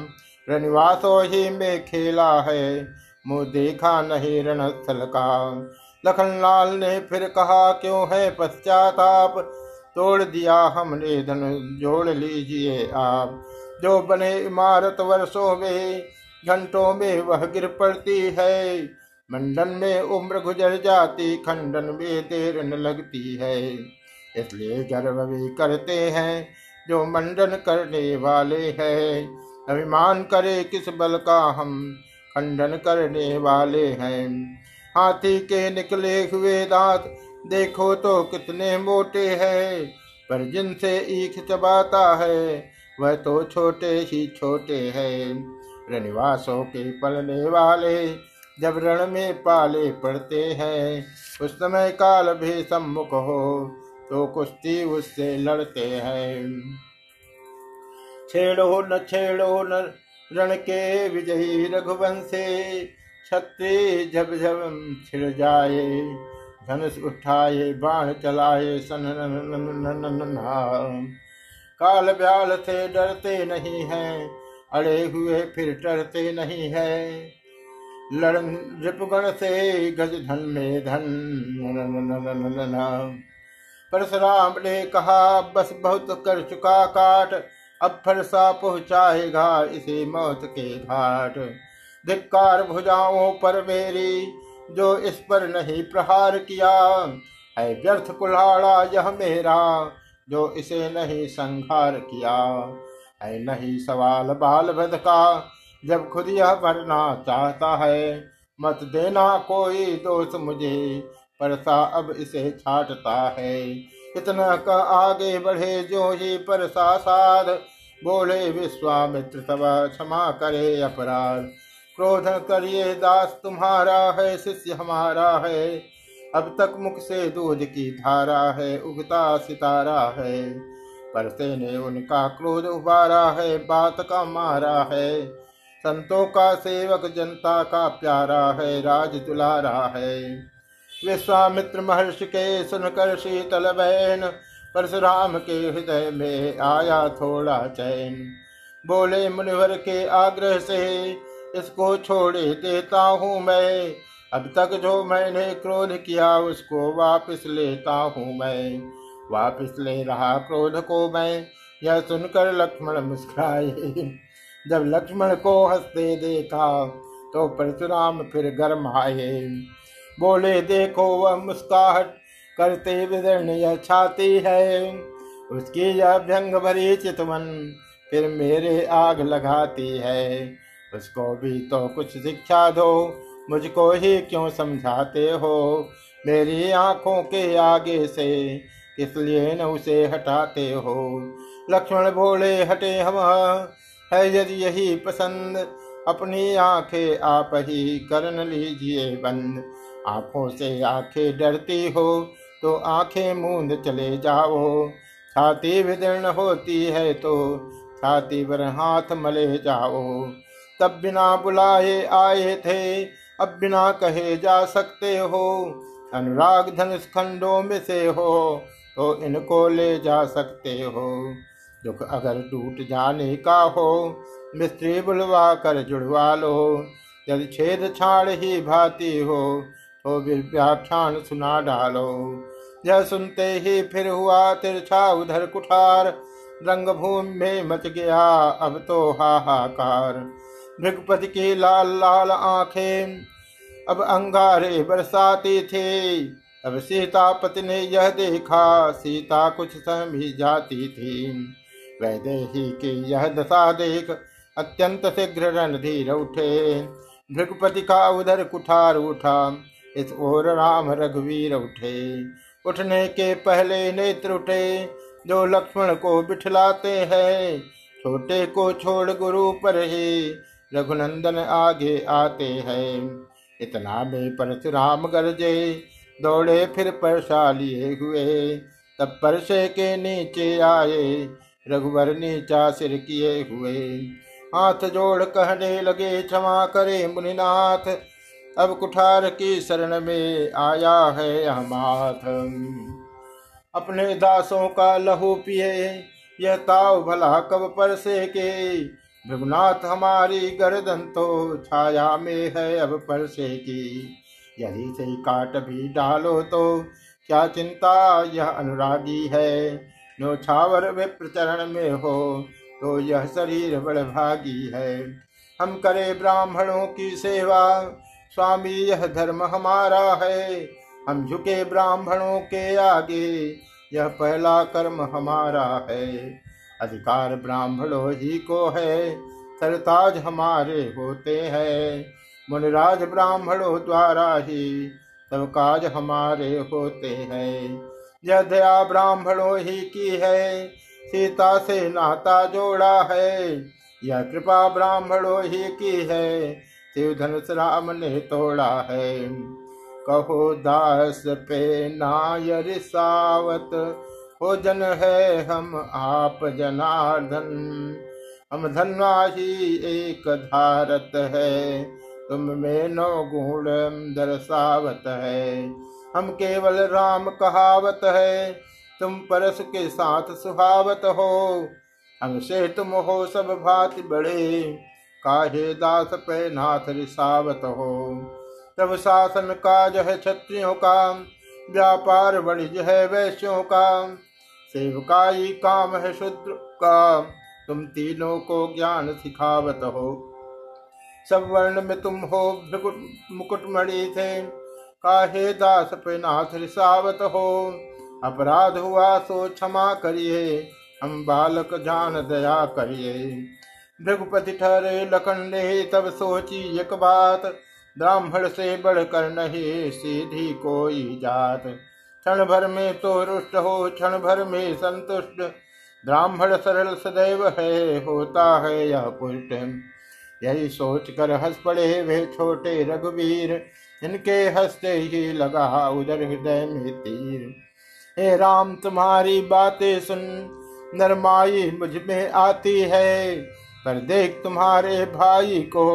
रनिवासो ही में खेला है मुँह देखा नहीं रणस्थल का। लखनलाल ने फिर कहा, क्यों है पश्चाताप? तोड़ दिया हमने धन, जोड़ लीजिए आप। जो बने इमारत वर्षों में, घंटों में वह गिर पड़ती है। मंडन में उम्र गुजर जाती, खंडन में देर न लगती है। इसलिए गर्व भी करते हैं, जो मंडन करने वाले हैं। अभिमान करे किस बल का हम खंडन करने वाले हैं। हाथी के निकले हुए दांत, देखो तो कितने मोटे हैं। पर जिनसे ईख चबाता है, वह तो छोटे ही छोटे हैं। रनिवासों के पलने वाले जब रण में पाले पड़ते हैं, उस समय काल भी सम्मुख हो तो कुश्ती उससे लड़ते हैं। छेड़ो न छेड़ो न रण के विजयी रघुवंशे छत्री जब जब छिड़ जाए धनुष उठाए बाण चलाए सन काल ब्याल से डरते नहीं हैं अड़े हुए फिर डरते नहीं है लड़न रिपगण से गज धन में धन परशुराम ने कहा बस बहुत कर चुका काट अब फरसा पहुंचाएगा इसे मौत के घाट। धिक्कार भुजाओं पर मेरी, जो इस पर नहीं प्रहार किया, है व्यर्थ कुल्हाड़ा यह मेरा, जो इसे नहीं संहार किया। है नहीं सवाल बाल भद का, जब खुद यह भरना चाहता है, मत देना कोई दोष मुझे, परसा अब इसे छाटता है। इतना का आगे बढ़े जो ही परसा साध बोले विश्वामित्र तब क्षमा करे अपराध। क्रोध करिए दास तुम्हारा है, शिष्य हमारा है। अब तक मुख से दूध की धारा है, उगता सितारा है। परसे ने उनका क्रोध उबारा है, बात का मारा है। संतों का सेवक, जनता का प्यारा है, राज दुलारा है। विश्वामित्र महर्षि के सुनकर शीतल बहन परशुराम के हृदय में आया थोड़ा चैन। बोले, मुनिवर के आग्रह से इसको छोड़े देता हूँ मैं। अब तक जो मैंने क्रोध किया, उसको वापस लेता हूँ मैं। वापस ले रहा क्रोध को मैं। यह सुनकर लक्ष्मण मुस्कुराए। जब लक्ष्मण को हँसते देखा तो परशुराम फिर गर्म आए। बोले, देखो वह मुस्काहट करते विदर्ण यह छाती है। उसकी यह व्यंग भरी चितवन फिर मेरे आग लगाती है। उसको भी तो कुछ शिक्षा दो, मुझको ही क्यों समझाते हो? मेरी आँखों के आगे से किस लिए न उसे हटाते हो? लक्ष्मण बोले, हटे हम, है यदि यही पसंद, अपनी आँखें आप ही करन लीजिए बंद। आँखों से आँखें डरती हो तो आँखें मूंद चले जाओ। छाती विदीर्ण होती है तो छाती पर हाथ मले जाओ। तब बिना बुलाए आए थे, अब बिना कहे जा सकते हो। अनुराग धनुष खंडों में से हो तो इनको ले जा सकते हो। दुख अगर टूट जाने का हो, मिस्त्री बुलवा कर जुड़वा लो। यदि छेद छाड़ ही भाती हो तो व्याख्यान सुना डालो। यह सुनते ही फिर हुआ तिरछा उधर कुठार। रंग भूमि में मच गया अब तो हाहाकार। भृगपति की लाल लाल आँखें अब अंगारे बरसाती थी। अब सीतापति ने यह देखा, सीता कुछ सहमी जाती थी। वैदेही की यह दशा देख, अत्यंत शीघ्र रणधीर उठे। भृगपति का उधर कुठार उठा, इस ओर राम रघुवीर उठे। उठने के पहले नेत्र उठे, जो लक्ष्मण को बिठलाते हैं। छोटे को छोड़ गुरु पर ही रघुनंदन आगे आते हैं। इतना में परशुराम गरजे दौड़े फिर परसा लिए हुए। तब परसे के नीचे आए, रघुवर नीचा सिर किए हुए। हाथ जोड़ कहने लगे, क्षमा करे मुनिनाथ। अब कुठार की शरण में आया है हमाथ अपने दासों का लहू पिए, यह ताव भला कब पर से के भृगुनाथ हमारी गर्दन तो छाया में है, अब पर से की यदि से काट भी डालो तो क्या चिंता, यह अनुरागी है। नो छावर प्रचरण में हो तो यह शरीर बड़भागी है। हम करे ब्राह्मणों की सेवा स्वामी, यह धर्म हमारा है। हम झुके ब्राह्मणों के आगे, यह पहला कर्म हमारा है। अधिकार ब्राह्मणों ही को है सरताज हमारे होते हैं। मुनिराज ब्राह्मणों द्वारा ही सब काज हमारे होते हैं। यह दया ब्राह्मणों ही की है, सीता से नाता जोड़ा है। यह कृपा ब्राह्मणों ही की है शिव धनुष राम ने तोड़ा है। कहो, दास पे नायर सावत, हो जन है हम आप जनार्दन। हम धनवा ही एक धारत है, तुम में नो गुण दर्शावत है। हम केवल राम कहावत है, तुम परस के साथ सुहावत हो। हमसे तुम हो सब भांति बड़े काहे दास पे नाथ रिसावत हो? तब शासन काज है क्षत्रियों का, व्यापार वणिज है वैश्यों का। सेवकाई काम है शूद्र का, तुम तीनों को ज्ञान सिखावत हो। सब वर्ण में तुम हो मुकुटमणि थे, काहे दास पे नाथ रिसावत हो? अपराध हुआ सो क्षमा करिए, हम बालक जान दया करिए। भृगुपति ठहरे लखन ने तब सोची एक बात। ब्राह्मण से बढ़कर नहीं, सीधी कोई जात। क्षण भर में तो रुष्ट हो क्षण भर में संतुष्ट। ब्राह्मण सरल सदैव है, होता है यह पुष्ट। यही सोच कर हंस पड़े वे छोटे रघुवीर। इनके हँसते ही लगा उधर हृदय में तीर। हे राम, तुम्हारी बातें सुन, नरमाई मुझमें आती है। पर देख तुम्हारे भाई को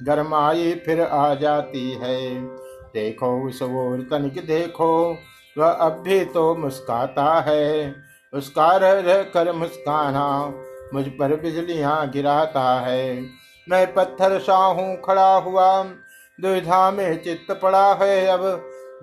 गरमाई फिर आ जाती है। देखो उस ओर तनिक देखो, वह अब भी तो मुस्काता है। उसका रह रह कर मुस्काना मुझ पर बिजलियाँ गिराता है। मैं पत्थर सा हूँ खड़ा हुआ, दुविधा में चित्त पड़ा है। अब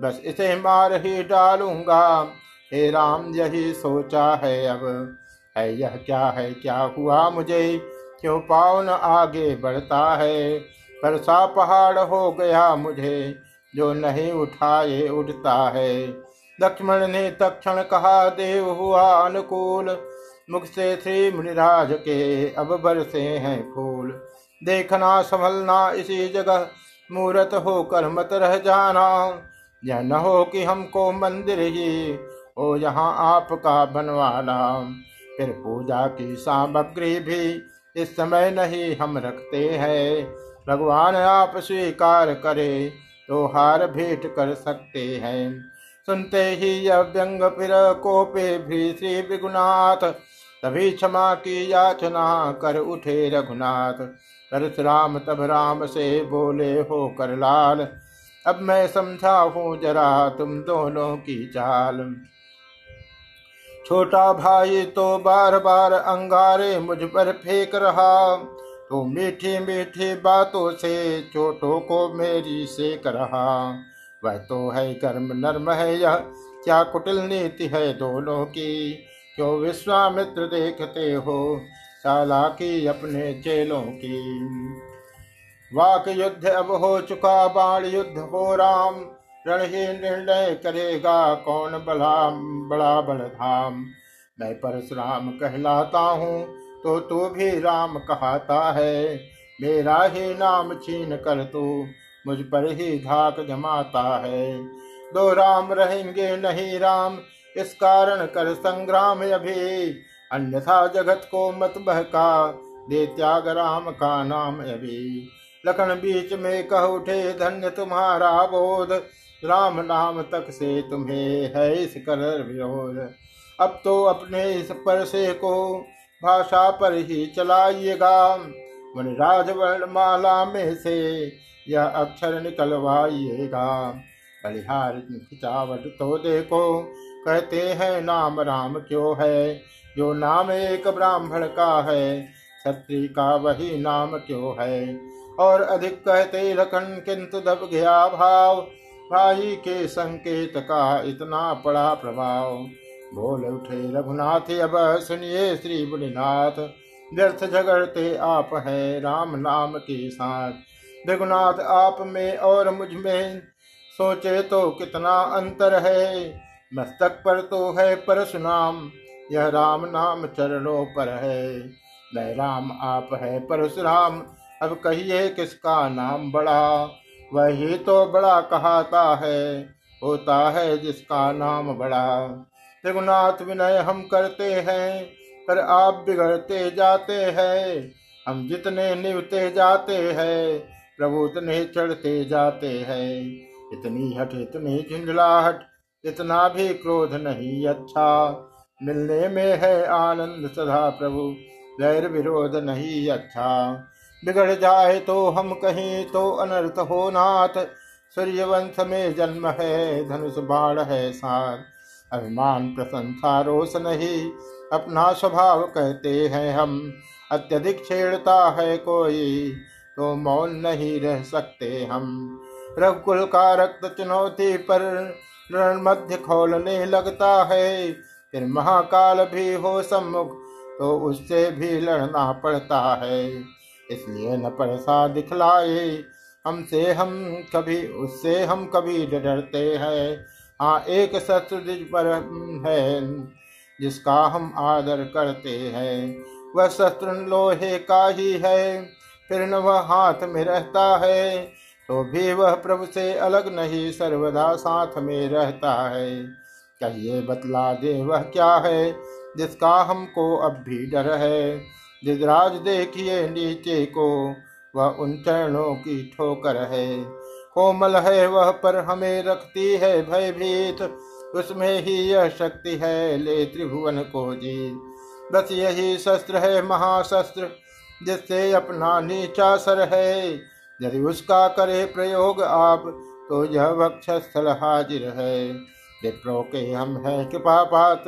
बस इसे मार ही डालूँगा, हे राम यही सोचा है। अब है यह क्या है, क्या हुआ मुझे? क्यों पावन आगे बढ़ता है? पर सा पहाड़ हो गया मुझे, जो नहीं उठाए उठता है। लक्ष्मण ने तक्षण कहा, देव हुआ अनुकूल। मुख से श्री मुनिराज के अब बरसे हैं फूल। देखना, संभलना, इसी जगह मूर्त होकर मत रह जाना। यह न हो कि हमको मंदिर ही, ओ यहाँ आपका बनवाना। फिर पूजा की सामग्री भी इस समय नहीं हम रखते हैं। भगवान आप स्वीकार करे तो हार भेंट कर सकते हैं। सुनते ही यह व्यंग फिर कोपे भी श्री विगुनाथ तभी क्षमा की याचना कर उठे रघुनाथ। परशुराम तब राम से बोले, हो कर लाल अब मैं समझा हूँ जरा तुम दोनों की चाल। छोटा भाई तो बार बार अंगारे मुझ पर फेंक रहा। तो मीठी मीठी बातों से चोटों को मेरी सेक रहा। वह तो है कर्म नर्म है यह, क्या कुटिल नीति है दोनों की? क्यों विश्वामित्र देखते हो साला की अपने चेलों की? वाक युद्ध अब हो चुका बाण युद्ध हो राम। रण ही निर्णय करेगा कौन बला, बड़ा बलधाम। मैं परशुराम कहलाता हूँ तो तू भी राम कहता है। मेरा ही नाम छीन कर तू, मुझ पर ही धाक जमाता है। दो राम रहेंगे, नहीं राम, इस कारण कर संग्राम अभी। अन्यथा जगत को मत बहका, दे त्याग राम का नाम अभी। लखन बीच में कह उठे, धन्य तुम्हारा बोध राम नाम तक से तुम्हें है इस कर विरोध। अब तो अपने इस परसे को भाषा पर ही चलाइएगा। मुनिराज वर्णमाला में से यह अक्षर निकलवाइएगा। बलिहार खिंचावट तो देखो, कहते हैं नाम राम क्यों है? जो नाम एक ब्राह्मण का है क्षत्रि का वही नाम क्यों है? और अधिक कहते लखन किंतु दब गया भाव भाई के संकेत का इतना पड़ा प्रभाव। बोल उठे रघुनाथ, अब सुनिए श्री बुनिनाथ व्यर्थ झगड़ते आप है राम नाम के साथ। रघुनाथ, आप में और मुझमें सोचे तो कितना अंतर है। मस्तक पर तो है परशुनाम यह राम नाम चरणों पर है। मैं राम, आप है परशुराम, अब कहिए किसका नाम बड़ा। वही तो बड़ा कहता है, होता है जिसका नाम बड़ा। रघुनाथ विनय हम करते हैं, पर आप बिगड़ते जाते हैं। हम जितने निवते जाते हैं, प्रभु उतने चढ़ते जाते हैं। इतनी हट, इतनी झुंझलाहट, इतना भी क्रोध नहीं अच्छा। मिलने में है आनंद सदा प्रभु, गैर विरोध नहीं अच्छा। बिगड़ जाए तो हम कहीं तो अनर्थ हो नाथ। सूर्यवंश में जन्म है, धनुष बाण है साथ अभिमान प्रशंसा रोष नहीं, अपना स्वभाव कहते हैं हम। अत्यधिक छेड़ता है कोई तो मौन नहीं रह सकते हम। रघुकुल का रक्त चुनौती पर रण मध्य खोलने लगता है। फिर महाकाल भी हो सम्मुख तो उससे भी लड़ना पड़ता है। इसलिए न परसा दिखलाए। हमसे हम कभी, उससे हम कभी डरते हैं। हाँ एक शत्रु पर है, जिसका हम आदर करते हैं। वह शत्रु लोहे का ही है, फिर न वह हाथ में रहता है। तो भी वह प्रभु से अलग नहीं, सर्वदा साथ में रहता है। कहिए बतला दे वह क्या है, जिसका हमको अब भी डर है। दिदराज देखिए नीचे को, वह उन चरणों की ठोकर है। कोमल है वह पर हमें रखती है भयभीत, उसमें ही यह शक्ति है ले त्रिभुवन को जीत बस यही शस्त्र है महाशस्त्र, जिससे अपना नीचा सर है। यदि उसका करे प्रयोग आप तो यह वक्षस्थल हाजिर है। विप्रो के हम है कृपा पात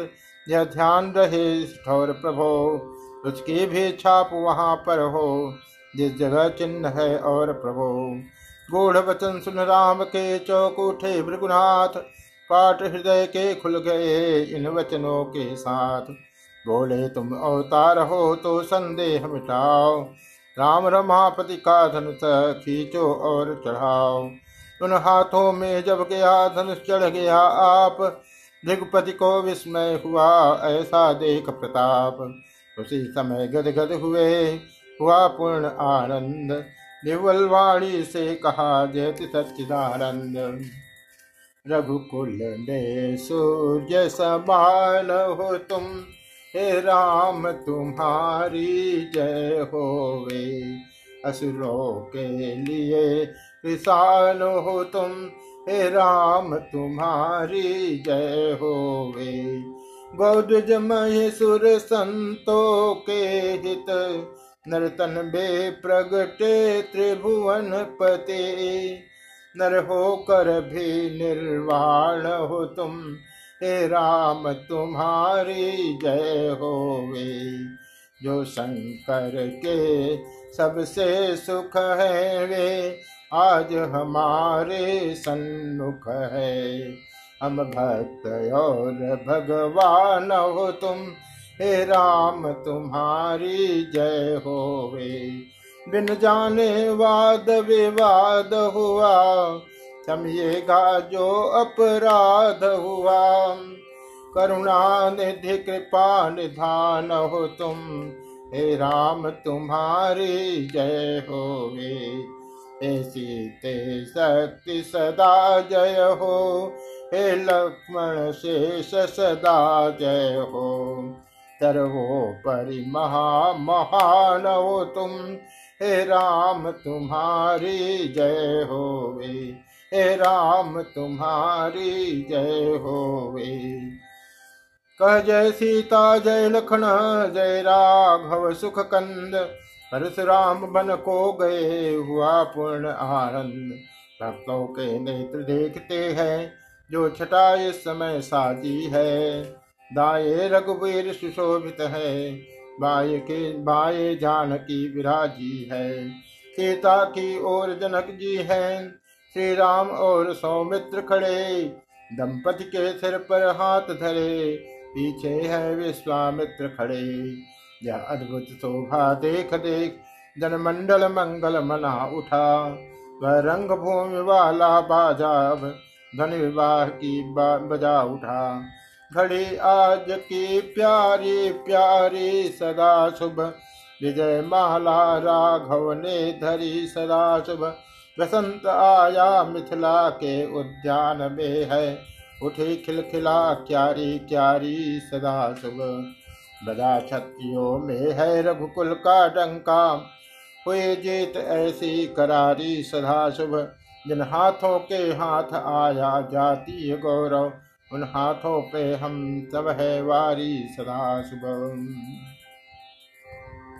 यह ध्यान रहे ठोर प्रभो। उसकी भी छाप वहाँ पर हो, जिस जगह चिन्ह है और प्रभो। गूढ़ वचन सुन राम के चौक उठे भृगुनाथ पाठ हृदय के खुल गए इन वचनों के साथ। बोले, तुम अवतार हो तो संदेह मिटाओ, राम रमापति का धनुष खींचो और चढ़ाओ। उन हाथों में जब गया, धनुष चढ़ गया, आप दिगपति को विस्मय हुआ, ऐसा देख प्रताप। उसी समय गदगद हुए हुआ पूर्ण आनंद। निवल से कहा, जयति सच्चिदानंद। रघुकुल में सूर्य समान हो तुम, हे राम तुम्हारी जय होवे। असुरों के लिए विशाल हो तुम, हे राम तुम्हारी जय होवे। गौद्विज महेशुर संतो के हित नरतन बे प्रगटे त्रिभुवन पते नर हो कर भी निर्वाण हो तुम, हे राम तुम्हारी जय होवे। जो शंकर के सबसे सुख है वे, आज हमारे सन्मुख है। हम भक्त और भगवान हो तुम। हे राम, तुम्हारी जय होवे। बिन जाने वाद विवाद हुआ समझेगा जो अपराध हुआ। करुणा निधि, कृपा निधान हो तुम। हे राम, तुम्हारी जय हो होवे। ऐसी ते शक्ति सदा जय हो। हे लक्ष्मण शेष सदा जय हो। सर्वो परि महा महान हो तुम। हे राम तुम्हारी जय होवे। हे राम तुम्हारी जय होवे। कह जय सीता, जय लखन, जय राघव सुख कंद परशुराम बन को गए हुआ पूर्ण आनंद। भक्तों के नेत्र देखते हैं। जो छटा इस समय साजी है। दाए रघुवीर सुशोभित है। बाय के, बाए जानकी विराजी है। सीता की ओर जनक जी है। श्री राम और सौमित्र खड़े। दंपति के सिर पर हाथ धरे। पीछे है विश्वामित्र खड़े। यह अद्भुत शोभा देख देख जनमंडल मंगल मना उठा। वह रंग भूमि वाला बाजा धन विवाह की बजा उठा घड़ी आज की प्यारी प्यारी सदा शुभ। विजय माला राघव ने धरी सदा शुभ। बसंत आया मिथिला के उद्यान में है। उठे खिलखिला क्यारी क्यारी सदा शुभ। बदा क्षत्रियों में है रघुकुल का डंका। हुए जीत ऐसी करारी सदा शुभ। जिन हाथों के हाथ आया जाती गौरव, उन हाथों पे हम सब है वारी सदा शुभ